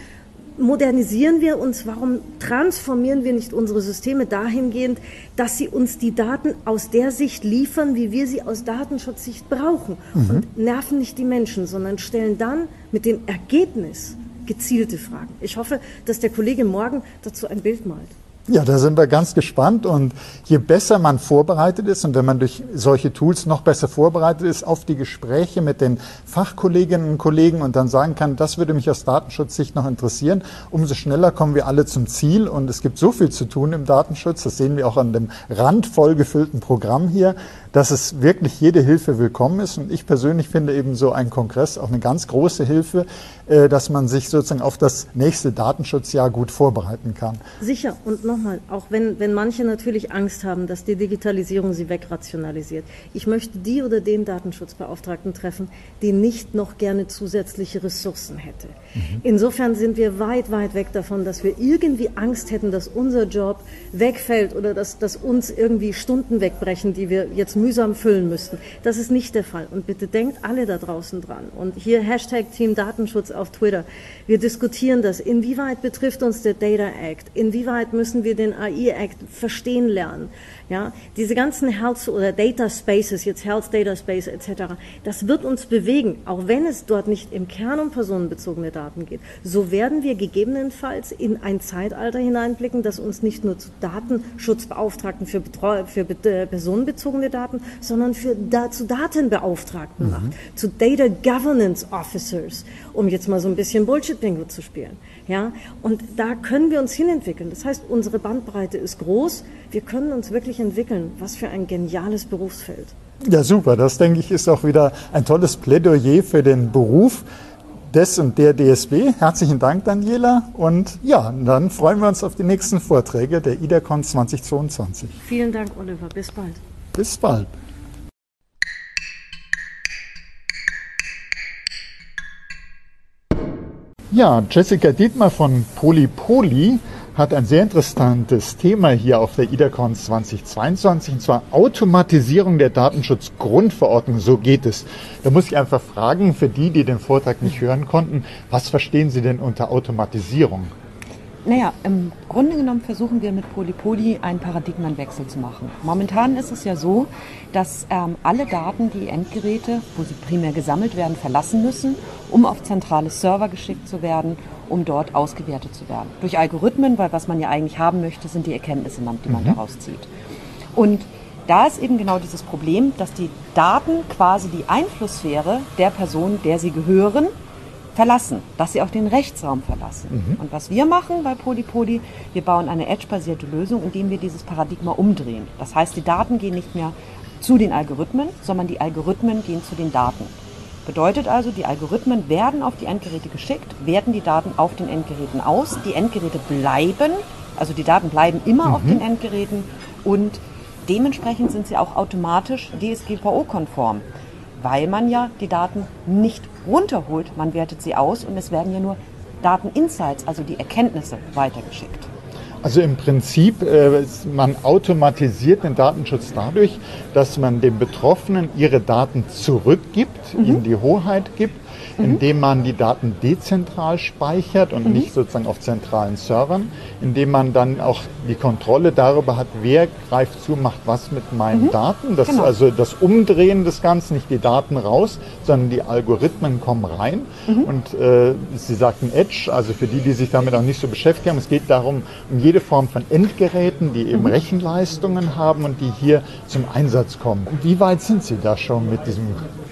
modernisieren wir uns? Warum transformieren wir nicht unsere Systeme dahingehend, dass sie uns die Daten aus der Sicht liefern, wie wir sie aus Datenschutzsicht brauchen? Mhm. Und nerven nicht die Menschen, sondern stellen dann mit dem Ergebnis gezielte Fragen. Ich hoffe, dass der Kollege morgen dazu ein Bild malt. Ja, da sind wir ganz gespannt. Und je besser man vorbereitet ist und wenn man durch solche Tools noch besser vorbereitet ist auf die Gespräche mit den Fachkolleginnen und Kollegen und dann sagen kann, das würde mich aus Datenschutzsicht noch interessieren, umso schneller kommen wir alle zum Ziel. Und es gibt so viel zu tun im Datenschutz, das sehen wir auch an dem randvoll gefüllten Programm hier. Dass es wirklich jede Hilfe willkommen ist. Und ich persönlich finde eben so ein Kongress auch eine ganz große Hilfe, äh, dass man sich sozusagen auf das nächste Datenschutzjahr gut vorbereiten kann. Sicher. Und nochmal, auch wenn, wenn manche natürlich Angst haben, dass die Digitalisierung sie wegrationalisiert. Ich möchte die oder den Datenschutzbeauftragten treffen, die nicht noch gerne zusätzliche Ressourcen hätte. Mhm. Insofern sind wir weit, weit weg davon, dass wir irgendwie Angst hätten, dass unser Job wegfällt oder dass, dass uns irgendwie Stunden wegbrechen, die wir jetzt mühsam füllen müssten. Das ist nicht der Fall. Und bitte denkt alle da draußen dran. Und hier Hashtag Team Datenschutz auf Twitter. Wir diskutieren das. Inwieweit betrifft uns der Data Act? Inwieweit müssen wir den AI Act verstehen lernen? Ja, diese ganzen Health oder Data Spaces, jetzt Health Data Space etc., das wird uns bewegen, auch wenn es dort nicht im Kern um personenbezogene Daten geht. So werden wir gegebenenfalls in ein Zeitalter hineinblicken, das uns nicht nur zu Datenschutzbeauftragten für, Betreu für äh, personenbezogene Daten, sondern für da zu Datenbeauftragten mhm. macht, zu Data Governance Officers, um jetzt mal so ein bisschen Bullshit-Bingo zu spielen. Ja, und da können wir uns hinentwickeln. Das heißt, unsere Bandbreite ist groß. Wir können uns wirklich entwickeln. Was für ein geniales Berufsfeld. Ja, super. Das denke ich ist auch wieder ein tolles Plädoyer für den Beruf des und der DSB. Herzlichen Dank, Daniela. Und ja, dann freuen wir uns auf die nächsten Vorträge der IDACON 2022. Vielen Dank, Oliver. Bis bald. Bis bald. Ja, Jessica Dietmar von Polypoly hat ein sehr interessantes Thema hier auf der IDACON 2022, und zwar Automatisierung der Datenschutzgrundverordnung. So geht es. Da muss ich einfach fragen, für die, die den Vortrag nicht hören konnten, was verstehen Sie denn unter Automatisierung? Naja, im Grunde genommen versuchen wir mit Polypoly einen Paradigmenwechsel zu machen. Momentan ist es ja so, dass ähm, alle Daten, die Endgeräte, wo sie primär gesammelt werden, verlassen müssen, um auf zentrale Server geschickt zu werden, um dort ausgewertet zu werden. Durch Algorithmen, weil was man ja eigentlich haben möchte, sind die Erkenntnisse, die man mhm. daraus zieht. Und da ist eben genau dieses Problem, dass die Daten quasi die Einflusssphäre der Person, der sie gehören, verlassen, dass sie auch den Rechtsraum verlassen. Mhm. Und was wir machen bei Polypoly, wir bauen eine Edge-basierte Lösung, indem wir dieses Paradigma umdrehen. Das heißt, die Daten gehen nicht mehr zu den Algorithmen, sondern die Algorithmen gehen zu den Daten. Bedeutet also, die Algorithmen werden auf die Endgeräte geschickt, werten die Daten auf den Endgeräten aus, die Endgeräte bleiben, also die Daten bleiben immer mhm. auf den Endgeräten und dementsprechend sind sie auch automatisch DSGVO-konform weil man ja die Daten nicht runterholt, man wertet sie aus und es werden ja nur Dateninsights, also die Erkenntnisse, weitergeschickt. Also im Prinzip, äh, man automatisiert den Datenschutz dadurch, dass man den Betroffenen ihre Daten zurückgibt, mhm. ihnen die Hoheit gibt mhm. indem man die Daten dezentral speichert und mhm. nicht sozusagen auf zentralen Servern, indem man dann auch die Kontrolle darüber hat, wer greift zu, macht was mit meinen mhm. Daten. Das genau. ist also das Umdrehen des Ganzen, nicht die Daten raus, sondern die Algorithmen kommen rein. Mhm. Und äh, Sie sagten Edge, also für die, die sich damit auch nicht so beschäftigt haben, es geht darum, um jede Form von Endgeräten, die eben mhm. Rechenleistungen haben und die hier zum Einsatz kommen. Wie weit sind Sie da schon mit diesem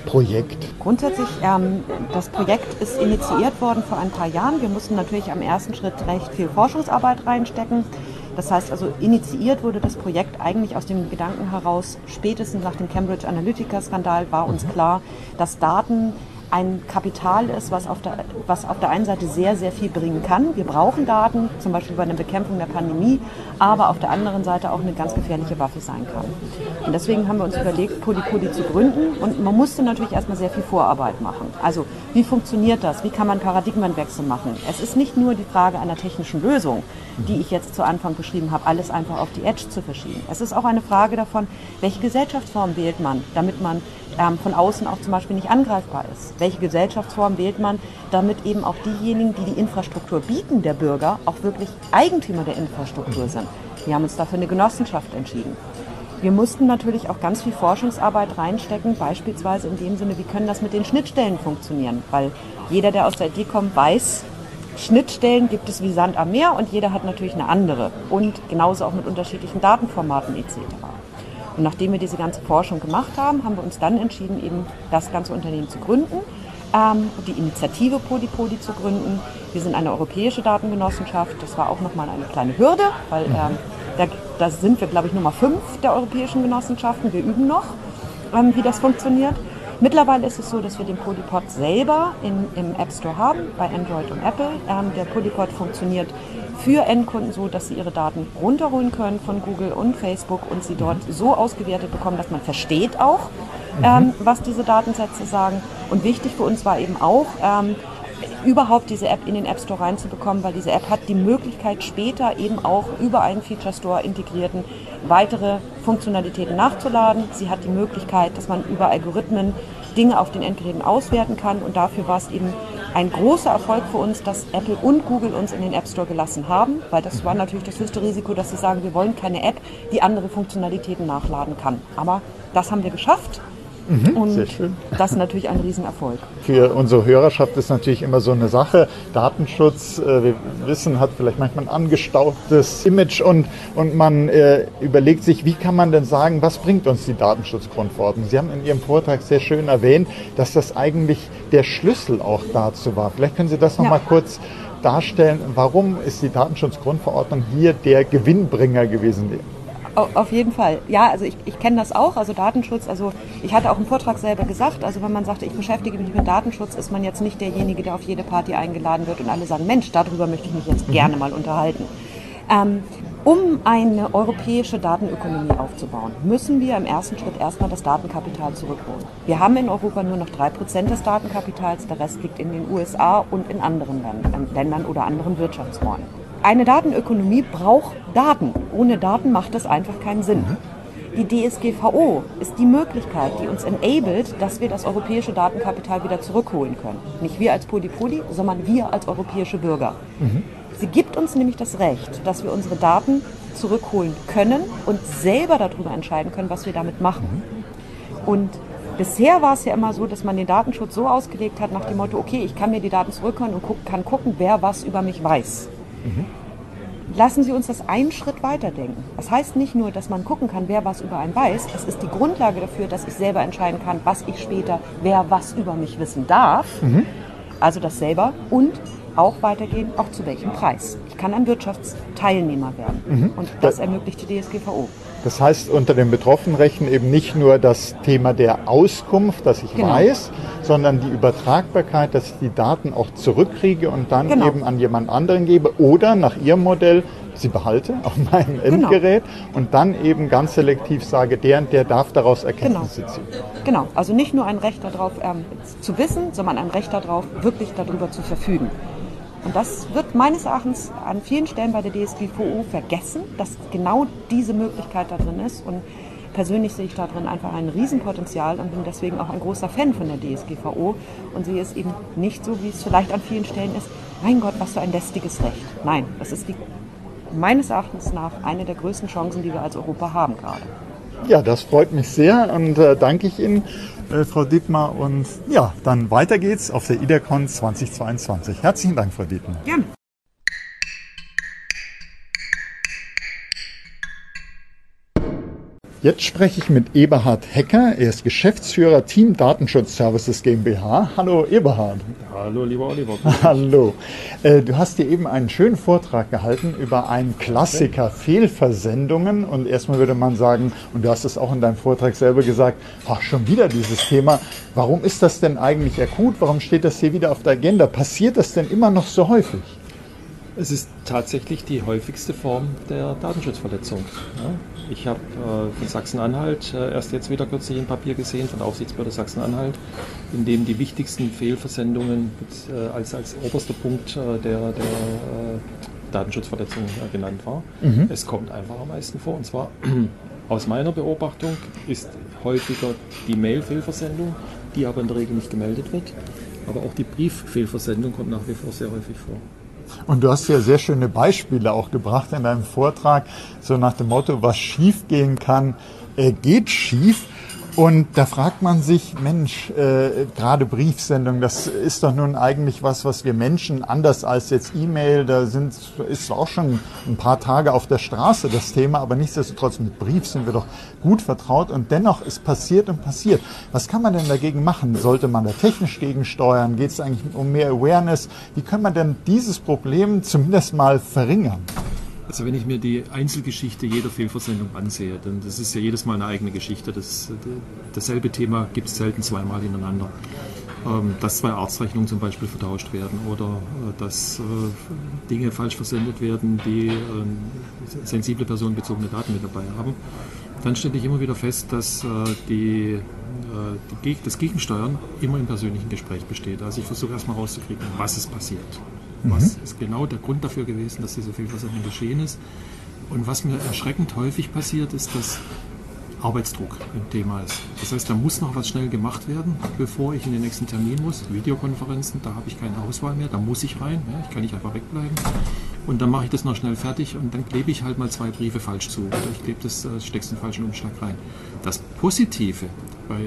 Projekt? Grundsätzlich, ähm, das Projekt ist initiiert worden vor ein paar Jahren. Wir mussten natürlich am ersten Schritt recht viel Forschungsarbeit reinstecken. Das heißt also, initiiert wurde das Projekt eigentlich aus dem Gedanken heraus, spätestens nach dem Cambridge Analytica-Skandal war uns mhm. klar, dass Daten ein Kapital ist, was auf, der, was auf der einen Seite sehr, sehr viel bringen kann. Wir brauchen Daten, zum Beispiel bei der Bekämpfung der Pandemie, aber auf der anderen Seite auch eine ganz gefährliche Waffe sein kann. Und deswegen haben wir uns überlegt, Polypoly zu gründen und man musste natürlich erstmal sehr viel Vorarbeit machen. Also wie funktioniert das? Wie kann man Paradigmenwechsel machen? Es ist nicht nur die Frage einer technischen Lösung, die ich jetzt zu Anfang beschrieben habe, alles einfach auf die Edge zu verschieben. Es ist auch eine Frage davon, welche Gesellschaftsform wählt man, damit man ähm, von außen auch zum Beispiel nicht angreifbar ist. Welche Gesellschaftsform wählt man, damit eben auch diejenigen, die die Infrastruktur bieten, der Bürger, auch wirklich Eigentümer der Infrastruktur sind. Wir haben uns dafür eine Genossenschaft entschieden. Wir mussten natürlich auch ganz viel Forschungsarbeit reinstecken, beispielsweise in dem Sinne, wie können das mit den Schnittstellen funktionieren, weil jeder, der aus der IT kommt, weiß, Schnittstellen gibt es wie Sand am Meer und jeder hat natürlich eine andere und genauso auch mit unterschiedlichen Datenformaten etc. Und nachdem wir diese ganze Forschung gemacht haben, haben wir uns dann entschieden, eben das ganze Unternehmen zu gründen, ähm, die Initiative Podipodi zu gründen. Wir sind eine europäische Datengenossenschaft. Das war auch nochmal eine kleine Hürde, weil mhm. ähm, da, da, sind wir, glaube ich, Nummer fünf der europäischen Genossenschaften. Wir üben noch. ähm, wie das funktioniert. Mittlerweile ist es so, dass wir den Polypod selber in, im App Store haben, bei Android und Apple. Ähm, der Polypod funktioniert für Endkunden so, dass sie ihre Daten runterholen können von Google und Facebook und sie dort so ausgewertet bekommen, dass man versteht auch, ähm, was diese Datensätze sagen. Und wichtig für uns war eben auch, ähm, überhaupt diese App in den App Store reinzubekommen, weil diese App hat die Möglichkeit später eben auch über einen Feature Store integrierten weitere Funktionalitäten nachzuladen. Sie hat die Möglichkeit, dass man über Algorithmen Dinge auf den Endgeräten auswerten kann und dafür war es eben ein großer Erfolg für uns, dass Apple und Google uns in den App Store gelassen haben, weil das war natürlich das höchste Risiko, dass sie sagen, wir wollen keine App, die andere Funktionalitäten nachladen kann. Aber das haben wir geschafft Mhm, und sehr schön. das ist natürlich ein Riesenerfolg. Für unsere Hörerschaft ist natürlich immer so eine Sache. Datenschutz, äh, wir wissen, hat vielleicht manchmal ein angestaubtes Image und, und man äh, überlegt sich, wie kann man denn sagen, was bringt uns die Datenschutzgrundverordnung? Sie haben in Ihrem Vortrag sehr schön erwähnt, dass das eigentlich der Schlüssel auch dazu war. Vielleicht können Sie das noch Ja. mal kurz darstellen. Warum ist die Datenschutzgrundverordnung hier der Gewinnbringer gewesen? Au- Auf jeden Fall. Ja, also ich, ich kenne das auch, also Datenschutz, also ich hatte auch im Vortrag selber gesagt, also wenn man sagt, ich beschäftige mich mit Datenschutz, ist man jetzt nicht derjenige, der auf jede Party eingeladen wird und alle sagen, Mensch, darüber möchte ich mich jetzt gerne mal unterhalten. Ähm, um eine europäische Datenökonomie aufzubauen, müssen wir im ersten Schritt erstmal das Datenkapital zurückholen. Wir haben in Europa nur noch 3% des Datenkapitals, der Rest liegt in den USA und in anderen Ländern oder anderen Wirtschaftsräumen. Eine Datenökonomie braucht Daten. Ohne Daten macht das einfach keinen Sinn. Die DSGVO ist die Möglichkeit, die uns enabled, dass wir das europäische Datenkapital wieder zurückholen können. Nicht wir als Polypoly, sondern wir als europäische Bürger. Sie gibt uns nämlich das Recht, dass wir unsere Daten zurückholen können und selber darüber entscheiden können, was wir damit machen. Und bisher war es ja immer so, dass man den Datenschutz so ausgelegt hat nach dem Motto, okay, ich kann mir die Daten zurückholen und guck, kann gucken, wer was über mich weiß. Lassen Sie uns das einen Schritt weiterdenken. Das heißt nicht nur, dass man gucken kann, wer was über einen weiß. Es ist die Grundlage dafür, dass ich selber entscheiden kann, was ich später, wer was über mich wissen darf. Also das selber und auch weitergehen, auch zu welchem Preis. Ich kann ein Wirtschaftsteilnehmer werden. Und das ermöglicht die DSGVO. Das heißt unter den Betroffenrechten eben nicht nur das Thema der Auskunft, dass ich Genau. weiß, sondern die Übertragbarkeit, dass ich die Daten auch zurückkriege und dann Genau. eben an jemand anderen gebe oder nach Ihrem Modell sie behalte auf meinem Genau. Endgerät und dann eben ganz selektiv sage, der und der darf daraus Erkenntnisse ziehen. Genau, also nicht nur ein Recht darauf ähm, zu wissen, sondern ein Recht darauf, wirklich darüber zu verfügen. Und das wird meines Erachtens an vielen Stellen bei der DSGVO vergessen, dass genau diese Möglichkeit da drin ist. Und persönlich sehe ich da drin einfach ein Riesenpotenzial und bin deswegen auch ein großer Fan von der DSGVO und sehe es eben nicht so, wie es vielleicht an vielen Stellen ist. Mein Gott, was für ein lästiges Recht. Nein, das ist die, meines Erachtens nach eine der größten Chancen, die wir als Europa haben gerade. Ja, das freut mich sehr und äh, danke ich Ihnen, äh, Frau Dittmar. Und ja, dann weiter geht's auf der IDECON 2022. Herzlichen Dank, Frau Dittmar. Gerne. Jetzt spreche ich mit Eberhard Hecker. Er ist Geschäftsführer Team Datenschutz Services GmbH. Hallo Eberhard. Hallo, lieber Oliver. Hallo. Äh, Du hast dir eben einen schönen Vortrag gehalten über einen Klassiker Fehlversendungen. Und erstmal würde man sagen, und du hast es auch in deinem Vortrag selber gesagt, ach, schon wieder dieses Thema. Warum ist das denn eigentlich akut? Warum steht das hier wieder auf der Agenda? Passiert das denn immer noch so häufig? Es ist tatsächlich die häufigste Form der Datenschutzverletzung. Ich habe äh, von Sachsen-Anhalt äh, erst jetzt wieder kürzlich ein Papier gesehen von der Aufsichtsbehörde Sachsen-Anhalt, in dem die wichtigsten Fehlversendungen äh, als, als oberster Punkt der, der Datenschutzverletzung genannt war. Mhm. Es kommt einfach am meisten vor. Und zwar aus meiner Beobachtung ist häufiger die Mail-Fehlversendung, die aber in der Regel nicht gemeldet wird. Aber auch die Brieffehlversendung kommt nach wie vor sehr häufig vor. Und du hast ja sehr schöne Beispiele auch gebracht in deinem Vortrag, so nach dem Motto, was schief gehen kann, äh, geht schief. Und da fragt man sich, Mensch, äh, gerade Briefsendung, das ist doch nun eigentlich was, was wir Menschen anders als jetzt E-Mail, da sind, ist auch schon ein paar Tage auf der Straße das Thema, aber nichtsdestotrotz mit Brief sind wir doch gut vertraut und dennoch ist passiert und passiert. Was kann man denn dagegen machen? Sollte man da technisch gegensteuern? Geht es eigentlich um mehr Awareness? Wie kann man denn dieses Problem zumindest mal verringern? Also wenn ich mir die Einzelgeschichte jeder Fehlversendung ansehe, dann das ist ja jedes Mal eine eigene Geschichte. Das, dasselbe Thema gibt es selten zweimal hintereinander. Ähm, dass zwei Arztrechnungen zum Beispiel vertauscht werden oder äh, dass äh, Dinge falsch versendet werden, die äh, sensible personenbezogene Daten mit dabei haben. Dann stelle ich immer wieder fest, dass die, die, das Gegensteuern immer im persönlichen Gespräch besteht. Also ich versuche erstmal rauszukriegen, was ist passiert. Mhm. Was ist genau der Grund dafür gewesen, dass diese Fehlversendung geschehen ist? Und was mir erschreckend häufig passiert, ist, dass Arbeitsdruck ein Thema ist. Das heißt, da muss noch was schnell gemacht werden, bevor ich in den nächsten Termin muss. Videokonferenzen, da habe ich keine Auswahl mehr, da muss ich rein, ja, ich kann nicht einfach wegbleiben. Und dann mache ich das noch schnell fertig und dann klebe ich halt mal zwei Briefe falsch zu oder ich klebe das, äh, steck's den falschen Umschlag rein. Das Positive bei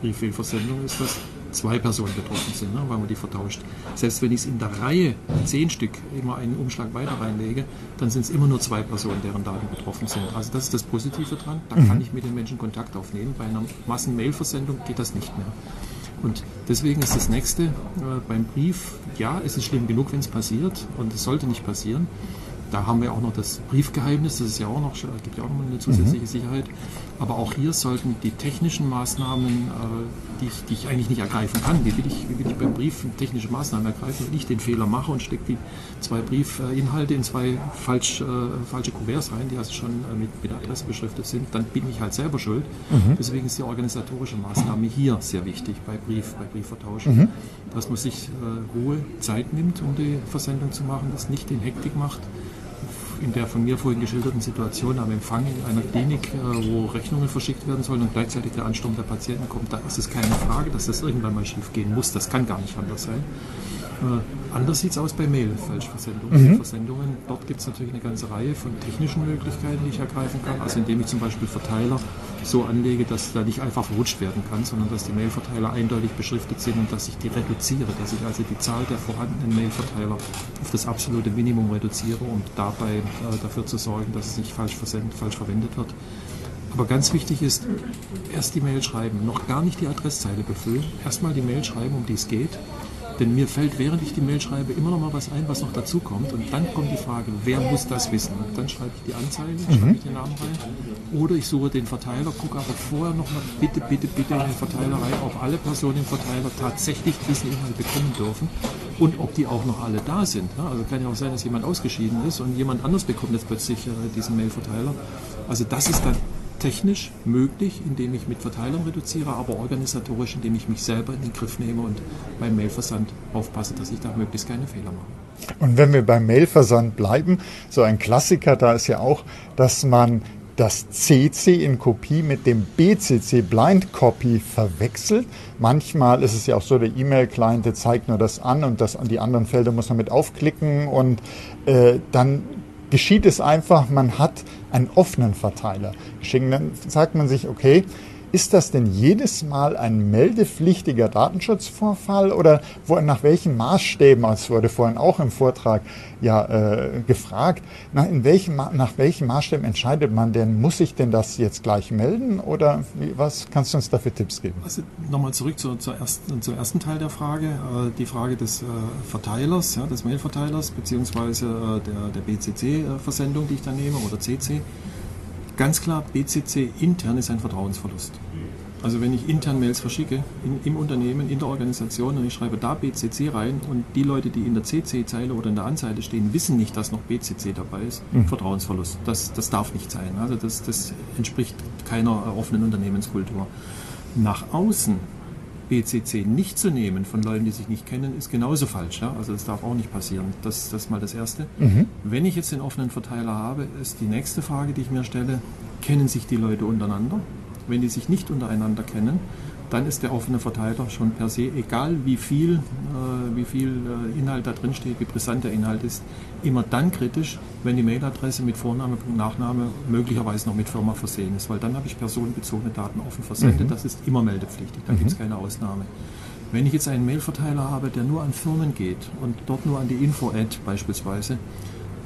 Brieffehlversendung ist, dass zwei Personen betroffen sind, ne, weil man die vertauscht. Selbst wenn ich es in der Reihe, zehn Stück, immer einen Umschlag weiter reinlege, dann sind es immer nur zwei Personen, deren Daten betroffen sind. Also das ist das Positive dran. Da kann mhm. ich mit den Menschen Kontakt aufnehmen. Bei einer Massen-Mail-Versendung geht das nicht mehr. Und deswegen ist das nächste äh, beim Brief, ja, es ist schlimm genug, wenn es passiert und es sollte nicht passieren. Da haben wir auch noch das Briefgeheimnis, das ist ja auch noch, gibt ja auch noch eine zusätzliche mhm. Sicherheit. Aber auch hier sollten die technischen Maßnahmen, äh, die, ich, die ich eigentlich nicht ergreifen kann, wie will ich, wie will ich beim Brief technische Maßnahmen ergreifen, wenn ich den Fehler mache und stecke die zwei Briefinhalte in zwei falsch, äh, falsche Kuverts rein, die also schon äh, mit, mit Adresse beschriftet sind, dann bin ich halt selber schuld. Mhm. Deswegen ist die organisatorische Maßnahme hier sehr wichtig bei Brief, bei Briefvertausch, mhm. dass man sich äh, Ruhe, Zeit nimmt, um die Versendung zu machen, das nicht in Hektik macht in der von mir vorhin geschilderten Situation am Empfang in einer Klinik, äh, wo Rechnungen verschickt werden sollen und gleichzeitig der Ansturm der Patienten kommt, da ist es keine Frage, dass das irgendwann mal schief gehen muss. Das kann gar nicht anders sein. Äh, anders sieht es aus bei Mail-Falschversendungen. Mhm. Versendungen, dort gibt es natürlich eine ganze Reihe von technischen Möglichkeiten, die ich ergreifen kann. Also indem ich zum Beispiel Verteiler so anlege, dass da nicht einfach verrutscht werden kann, sondern dass die Mailverteiler eindeutig beschriftet sind und dass ich die reduziere, dass ich also die Zahl der vorhandenen Mailverteiler auf das absolute Minimum reduziere, um dabei äh, dafür zu sorgen, dass es nicht falsch, versendet, falsch verwendet wird. Aber ganz wichtig ist, erst die Mail schreiben, noch gar nicht die Adresszeile befüllen, erstmal die Mail schreiben, um die es geht denn mir fällt, während ich die Mail schreibe, immer noch mal was ein, was noch dazu kommt. Und dann kommt die Frage, wer muss das wissen? Und dann schreibe ich die Anzeige, mhm. schreibe ich den Namen rein. Oder ich suche den Verteiler, gucke aber vorher noch mal bitte, bitte, bitte in den Verteiler rein, ob alle Personen im Verteiler tatsächlich diesen Inhalt bekommen dürfen und ob die auch noch alle da sind. Also kann ja auch sein, dass jemand ausgeschieden ist und jemand anders bekommt jetzt plötzlich äh, diesen Mailverteiler. Also das ist dann technisch möglich, indem ich mit Verteilern reduziere, aber organisatorisch, indem ich mich selber in den Griff nehme und beim Mailversand aufpasse, dass ich da möglichst keine Fehler mache. Und wenn wir beim Mailversand bleiben, so ein Klassiker da ist ja auch, dass man das CC in Kopie mit dem BCC Blind Copy verwechselt. Manchmal ist es ja auch so, der E-Mail-Client zeigt nur das an und das, die anderen Felder muss man mit aufklicken und äh, dann geschieht es einfach, man hat einen offenen Verteiler. Dann sagt man sich, okay, ist das denn jedes Mal ein meldepflichtiger Datenschutzvorfall oder wo, nach welchen Maßstäben, es wurde vorhin auch im Vortrag ja äh, gefragt, nach, in welchen, nach welchen Maßstäben entscheidet man denn, muss ich denn das jetzt gleich melden oder wie, was kannst du uns dafür Tipps geben? Also nochmal zurück zur, zur ersten, zum ersten Teil der Frage, äh, die Frage des äh, Verteilers, ja, des Mailverteilers beziehungsweise äh, der, der BCC-Versendung, die ich da nehme oder CC. Ganz klar, BCC intern ist ein Vertrauensverlust. Also wenn ich intern Mails verschicke, in, im Unternehmen, in der Organisation und ich schreibe da BCC rein und die Leute, die in der CC-Zeile oder in der Anzeige stehen, wissen nicht, dass noch BCC dabei ist, mhm. Vertrauensverlust. Das, das darf nicht sein. Also das, das entspricht keiner offenen Unternehmenskultur. Nach außen BCC nicht zu nehmen von Leuten, die sich nicht kennen, ist genauso falsch. Ja? Also das darf auch nicht passieren. Das, das ist mal das Erste. Mhm. Wenn ich jetzt den offenen Verteiler habe, ist die nächste Frage, die ich mir stelle, kennen sich die Leute untereinander? Wenn die sich nicht untereinander kennen, dann ist der offene Verteiler schon per se, egal wie viel, äh, wie viel äh, Inhalt da drin steht, wie brisant der Inhalt ist, immer dann kritisch, wenn die Mailadresse mit Vorname, Punkt, Nachname möglicherweise noch mit Firma versehen ist, weil dann habe ich personenbezogene Daten offen versendet. Mhm. Das ist immer meldepflichtig, da mhm. gibt es keine Ausnahme. Wenn ich jetzt einen Mailverteiler habe, der nur an Firmen geht und dort nur an die Info-Ad beispielsweise,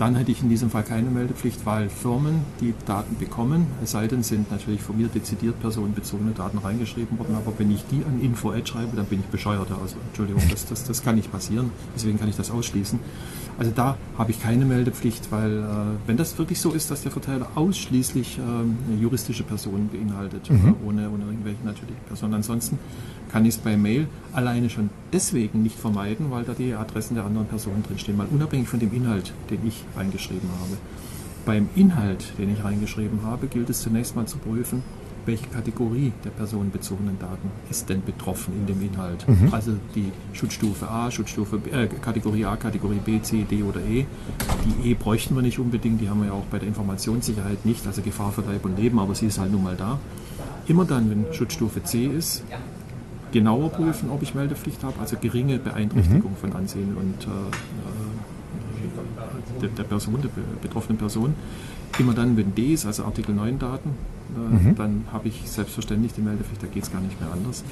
dann hätte ich in diesem Fall keine Meldepflicht, weil Firmen, die Daten bekommen, es sei denn, sind natürlich von mir dezidiert personenbezogene Daten reingeschrieben worden, aber wenn ich die an Info-Ad schreibe, dann bin ich bescheuert. Also Entschuldigung, das, das, das kann nicht passieren, deswegen kann ich das ausschließen. Also da habe ich keine Meldepflicht, weil äh, wenn das wirklich so ist, dass der Verteiler ausschließlich äh, juristische Personen beinhaltet, mhm. ohne, ohne irgendwelche natürlichen Personen, ansonsten kann ich es bei Mail alleine schon deswegen nicht vermeiden, weil da die Adressen der anderen Personen drinstehen, mal unabhängig von dem Inhalt, den ich reingeschrieben habe. Beim Inhalt, den ich reingeschrieben habe, gilt es zunächst mal zu prüfen, welche Kategorie der personenbezogenen Daten ist denn betroffen in dem Inhalt. Mhm. Also die Schutzstufe A, Schutzstufe B, äh, Kategorie A, Kategorie B, C, D oder E. Die E bräuchten wir nicht unbedingt, die haben wir ja auch bei der Informationssicherheit nicht, also Gefahr für Leib und Leben, aber sie ist halt nun mal da. Immer dann, wenn Schutzstufe C ist, genauer prüfen, ob ich Meldepflicht habe, also geringe Beeinträchtigung mhm. von Ansehen und äh, der, der, Person, der betroffenen Person. Immer dann, wenn D ist, also Artikel 9 Daten, äh, mhm. dann habe ich selbstverständlich die Meldepflicht, da geht es gar nicht mehr anders.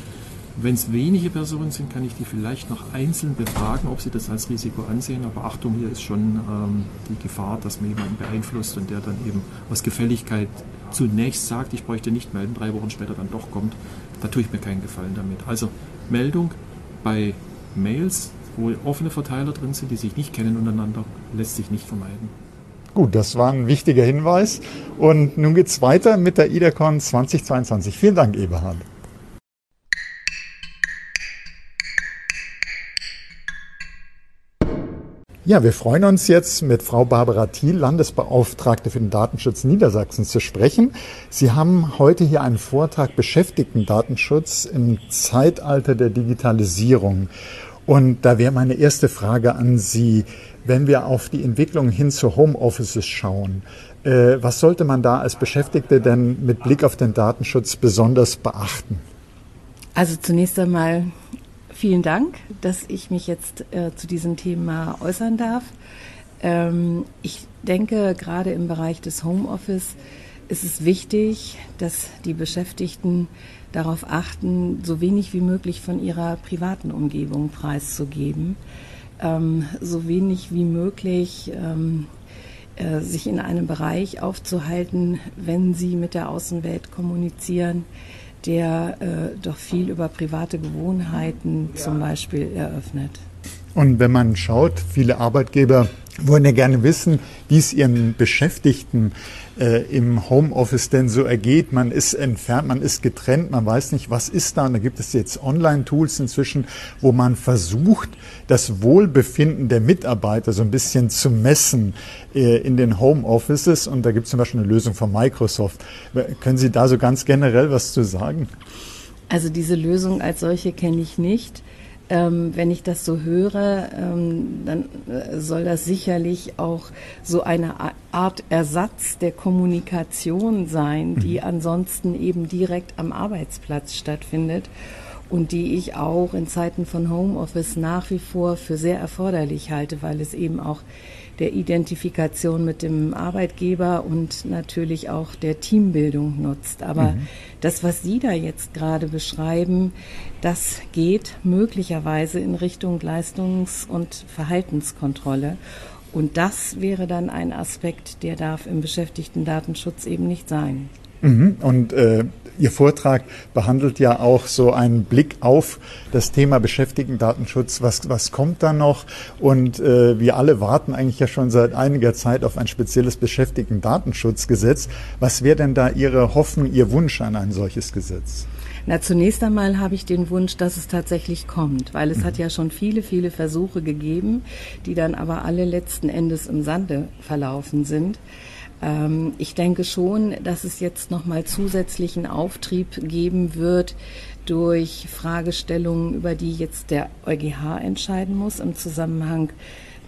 Wenn es wenige Personen sind, kann ich die vielleicht noch einzeln befragen, ob sie das als Risiko ansehen. Aber Achtung, hier ist schon ähm, die Gefahr, dass man jemanden beeinflusst und der dann eben aus Gefälligkeit zunächst sagt, ich bräuchte nicht melden, drei Wochen später dann doch kommt. Da tue ich mir keinen Gefallen damit. Also Meldung bei Mails, wo offene Verteiler drin sind, die sich nicht kennen untereinander, lässt sich nicht vermeiden. Gut, das war ein wichtiger Hinweis. Und nun geht es weiter mit der IDACON 2022. Vielen Dank, Eberhard. Ja, wir freuen uns jetzt mit Frau Barbara Thiel, Landesbeauftragte für den Datenschutz Niedersachsens, zu sprechen. Sie haben heute hier einen Vortrag Beschäftigten Datenschutz im Zeitalter der Digitalisierung. Und da wäre meine erste Frage an Sie, wenn wir auf die Entwicklung hin zu Homeoffices schauen. Äh, was sollte man da als Beschäftigte denn mit Blick auf den Datenschutz besonders beachten? Also zunächst einmal vielen Dank, dass ich mich jetzt äh, zu diesem Thema äußern darf. Ähm, ich denke, gerade im Bereich des Homeoffice ist es wichtig, dass die Beschäftigten darauf achten, so wenig wie möglich von ihrer privaten Umgebung preiszugeben, ähm, so wenig wie möglich ähm, äh, sich in einem Bereich aufzuhalten, wenn sie mit der Außenwelt kommunizieren, der äh, doch viel über private Gewohnheiten zum Beispiel eröffnet. Und wenn man schaut, viele Arbeitgeber wollen ja gerne wissen, wie es ihren Beschäftigten äh, im Homeoffice denn so ergeht. Man ist entfernt, man ist getrennt, man weiß nicht, was ist da. Und da gibt es jetzt Online-Tools inzwischen, wo man versucht, das Wohlbefinden der Mitarbeiter so ein bisschen zu messen äh, in den Homeoffices. Und da gibt es zum Beispiel eine Lösung von Microsoft. Können Sie da so ganz generell was zu sagen? Also diese Lösung als solche kenne ich nicht. Ähm, wenn ich das so höre, ähm, dann äh, soll das sicherlich auch so eine Art Ersatz der Kommunikation sein, die mhm. ansonsten eben direkt am Arbeitsplatz stattfindet und die ich auch in Zeiten von Homeoffice nach wie vor für sehr erforderlich halte, weil es eben auch der Identifikation mit dem Arbeitgeber und natürlich auch der Teambildung nutzt. Aber mhm. das, was Sie da jetzt gerade beschreiben, das geht möglicherweise in Richtung Leistungs- und Verhaltenskontrolle. Und das wäre dann ein Aspekt, der darf im Beschäftigten-Datenschutz eben nicht sein. Mhm. Und äh, Ihr Vortrag behandelt ja auch so einen Blick auf das Thema Beschäftigten-Datenschutz. Was, was kommt da noch? Und äh, wir alle warten eigentlich ja schon seit einiger Zeit auf ein spezielles Beschäftigten-Datenschutzgesetz. Was wäre denn da Ihre Hoffnung, Ihr Wunsch an ein solches Gesetz? Na, zunächst einmal habe ich den Wunsch, dass es tatsächlich kommt, weil es mhm. hat ja schon viele, viele Versuche gegeben, die dann aber alle letzten Endes im Sande verlaufen sind. Ähm, ich denke schon, dass es jetzt nochmal zusätzlichen Auftrieb geben wird durch Fragestellungen, über die jetzt der EuGH entscheiden muss im Zusammenhang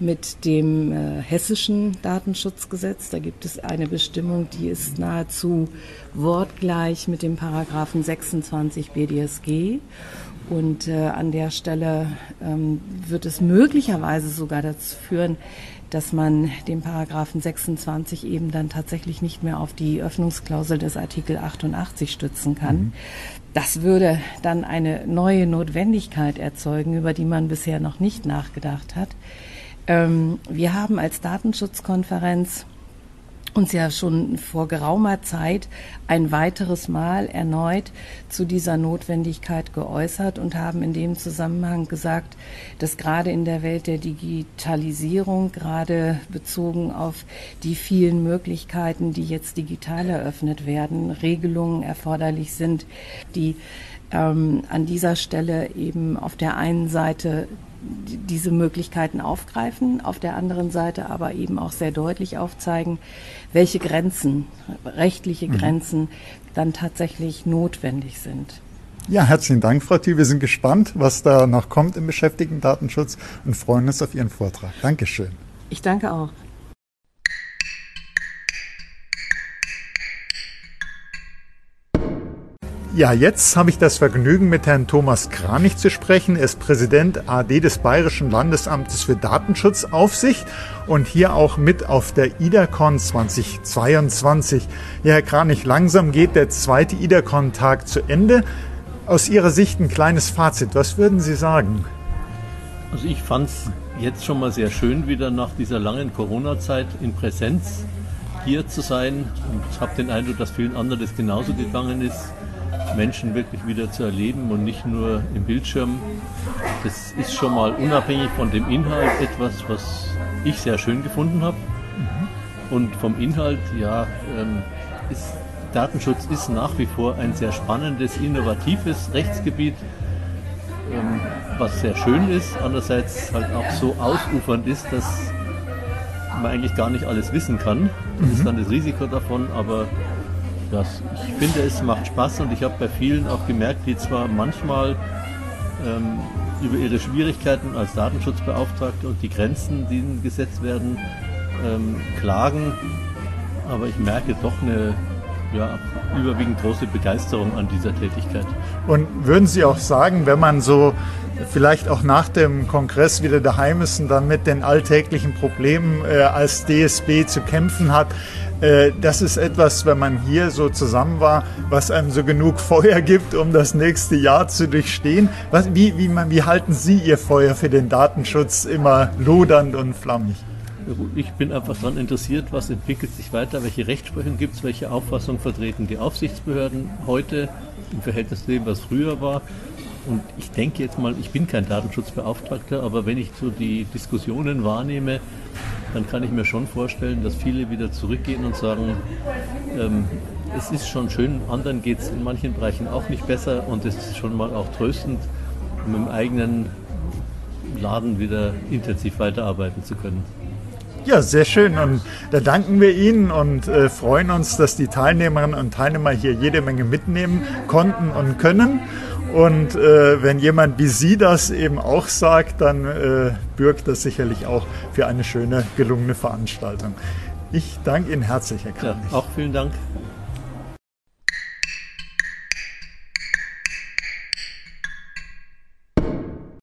mit dem äh, hessischen Datenschutzgesetz. Da gibt es eine Bestimmung, die ist nahezu wortgleich mit dem Paragraphen 26 BDSG. Und äh, an der Stelle ähm, wird es möglicherweise sogar dazu führen, dass man den Paragraphen 26 eben dann tatsächlich nicht mehr auf die Öffnungsklausel des Artikel 88 stützen kann. Mhm. Das würde dann eine neue Notwendigkeit erzeugen, über die man bisher noch nicht nachgedacht hat. Ähm, wir haben als Datenschutzkonferenz uns ja schon vor geraumer Zeit ein weiteres Mal erneut zu dieser Notwendigkeit geäußert und haben in dem Zusammenhang gesagt, dass gerade in der Welt der Digitalisierung, gerade bezogen auf die vielen Möglichkeiten, die jetzt digital eröffnet werden, Regelungen erforderlich sind, die ähm, an dieser Stelle eben auf der einen Seite diese Möglichkeiten aufgreifen, auf der anderen Seite aber eben auch sehr deutlich aufzeigen, welche Grenzen, rechtliche mhm. Grenzen dann tatsächlich notwendig sind. Ja, herzlichen Dank, Frau Thiel. Wir sind gespannt, was da noch kommt im Beschäftigten-Datenschutz und freuen uns auf Ihren Vortrag. Dankeschön. Ich danke auch. Ja, jetzt habe ich das Vergnügen, mit Herrn Thomas Kranich zu sprechen. Er ist Präsident AD des Bayerischen Landesamtes für Datenschutzaufsicht und hier auch mit auf der IDACON 2022. Ja, Herr Kranich, langsam geht der zweite IDACON-Tag zu Ende. Aus Ihrer Sicht ein kleines Fazit. Was würden Sie sagen? Also ich fand es jetzt schon mal sehr schön, wieder nach dieser langen Corona-Zeit in Präsenz hier zu sein und habe den Eindruck, dass vielen anderen das genauso gegangen ist Menschen wirklich wieder zu erleben und nicht nur im Bildschirm. Das ist schon mal unabhängig von dem Inhalt etwas, was ich sehr schön gefunden habe. Mhm. Und vom Inhalt, ja, ähm, ist, Datenschutz ist nach wie vor ein sehr spannendes, innovatives Rechtsgebiet, ähm, was sehr schön ist, andererseits halt auch so ausufernd ist, dass man eigentlich gar nicht alles wissen kann. Das mhm. ist dann das Risiko davon, aber das, ich finde, es macht Spaß und ich habe bei vielen auch gemerkt, die zwar manchmal ähm, über ihre Schwierigkeiten als Datenschutzbeauftragte und die Grenzen, die ihnen gesetzt werden, ähm, klagen, aber ich merke doch eine ja, überwiegend große Begeisterung an dieser Tätigkeit. Und würden Sie auch sagen, wenn man so vielleicht auch nach dem Kongress wieder daheim ist und dann mit den alltäglichen Problemen äh, als DSB zu kämpfen hat, das ist etwas, wenn man hier so zusammen war, was einem so genug Feuer gibt, um das nächste Jahr zu durchstehen. Was, wie, wie, wie halten Sie Ihr Feuer für den Datenschutz immer lodernd und flammig? Ich bin einfach daran interessiert, was entwickelt sich weiter, welche Rechtsprechung gibt es, welche Auffassung vertreten die Aufsichtsbehörden heute im Verhältnis zu dem, was früher war. Und ich denke jetzt mal, ich bin kein Datenschutzbeauftragter, aber wenn ich so die Diskussionen wahrnehme, dann kann ich mir schon vorstellen, dass viele wieder zurückgehen und sagen, ähm, es ist schon schön, anderen geht es in manchen Bereichen auch nicht besser und es ist schon mal auch tröstend, mit dem eigenen Laden wieder intensiv weiterarbeiten zu können. Ja, sehr schön. Und da danken wir Ihnen und äh, freuen uns, dass die Teilnehmerinnen und Teilnehmer hier jede Menge mitnehmen konnten und können. Und äh, wenn jemand wie Sie das eben auch sagt, dann äh, bürgt das sicherlich auch für eine schöne, gelungene Veranstaltung. Ich danke Ihnen herzlich, Herr Kranich. Ja, auch vielen Dank.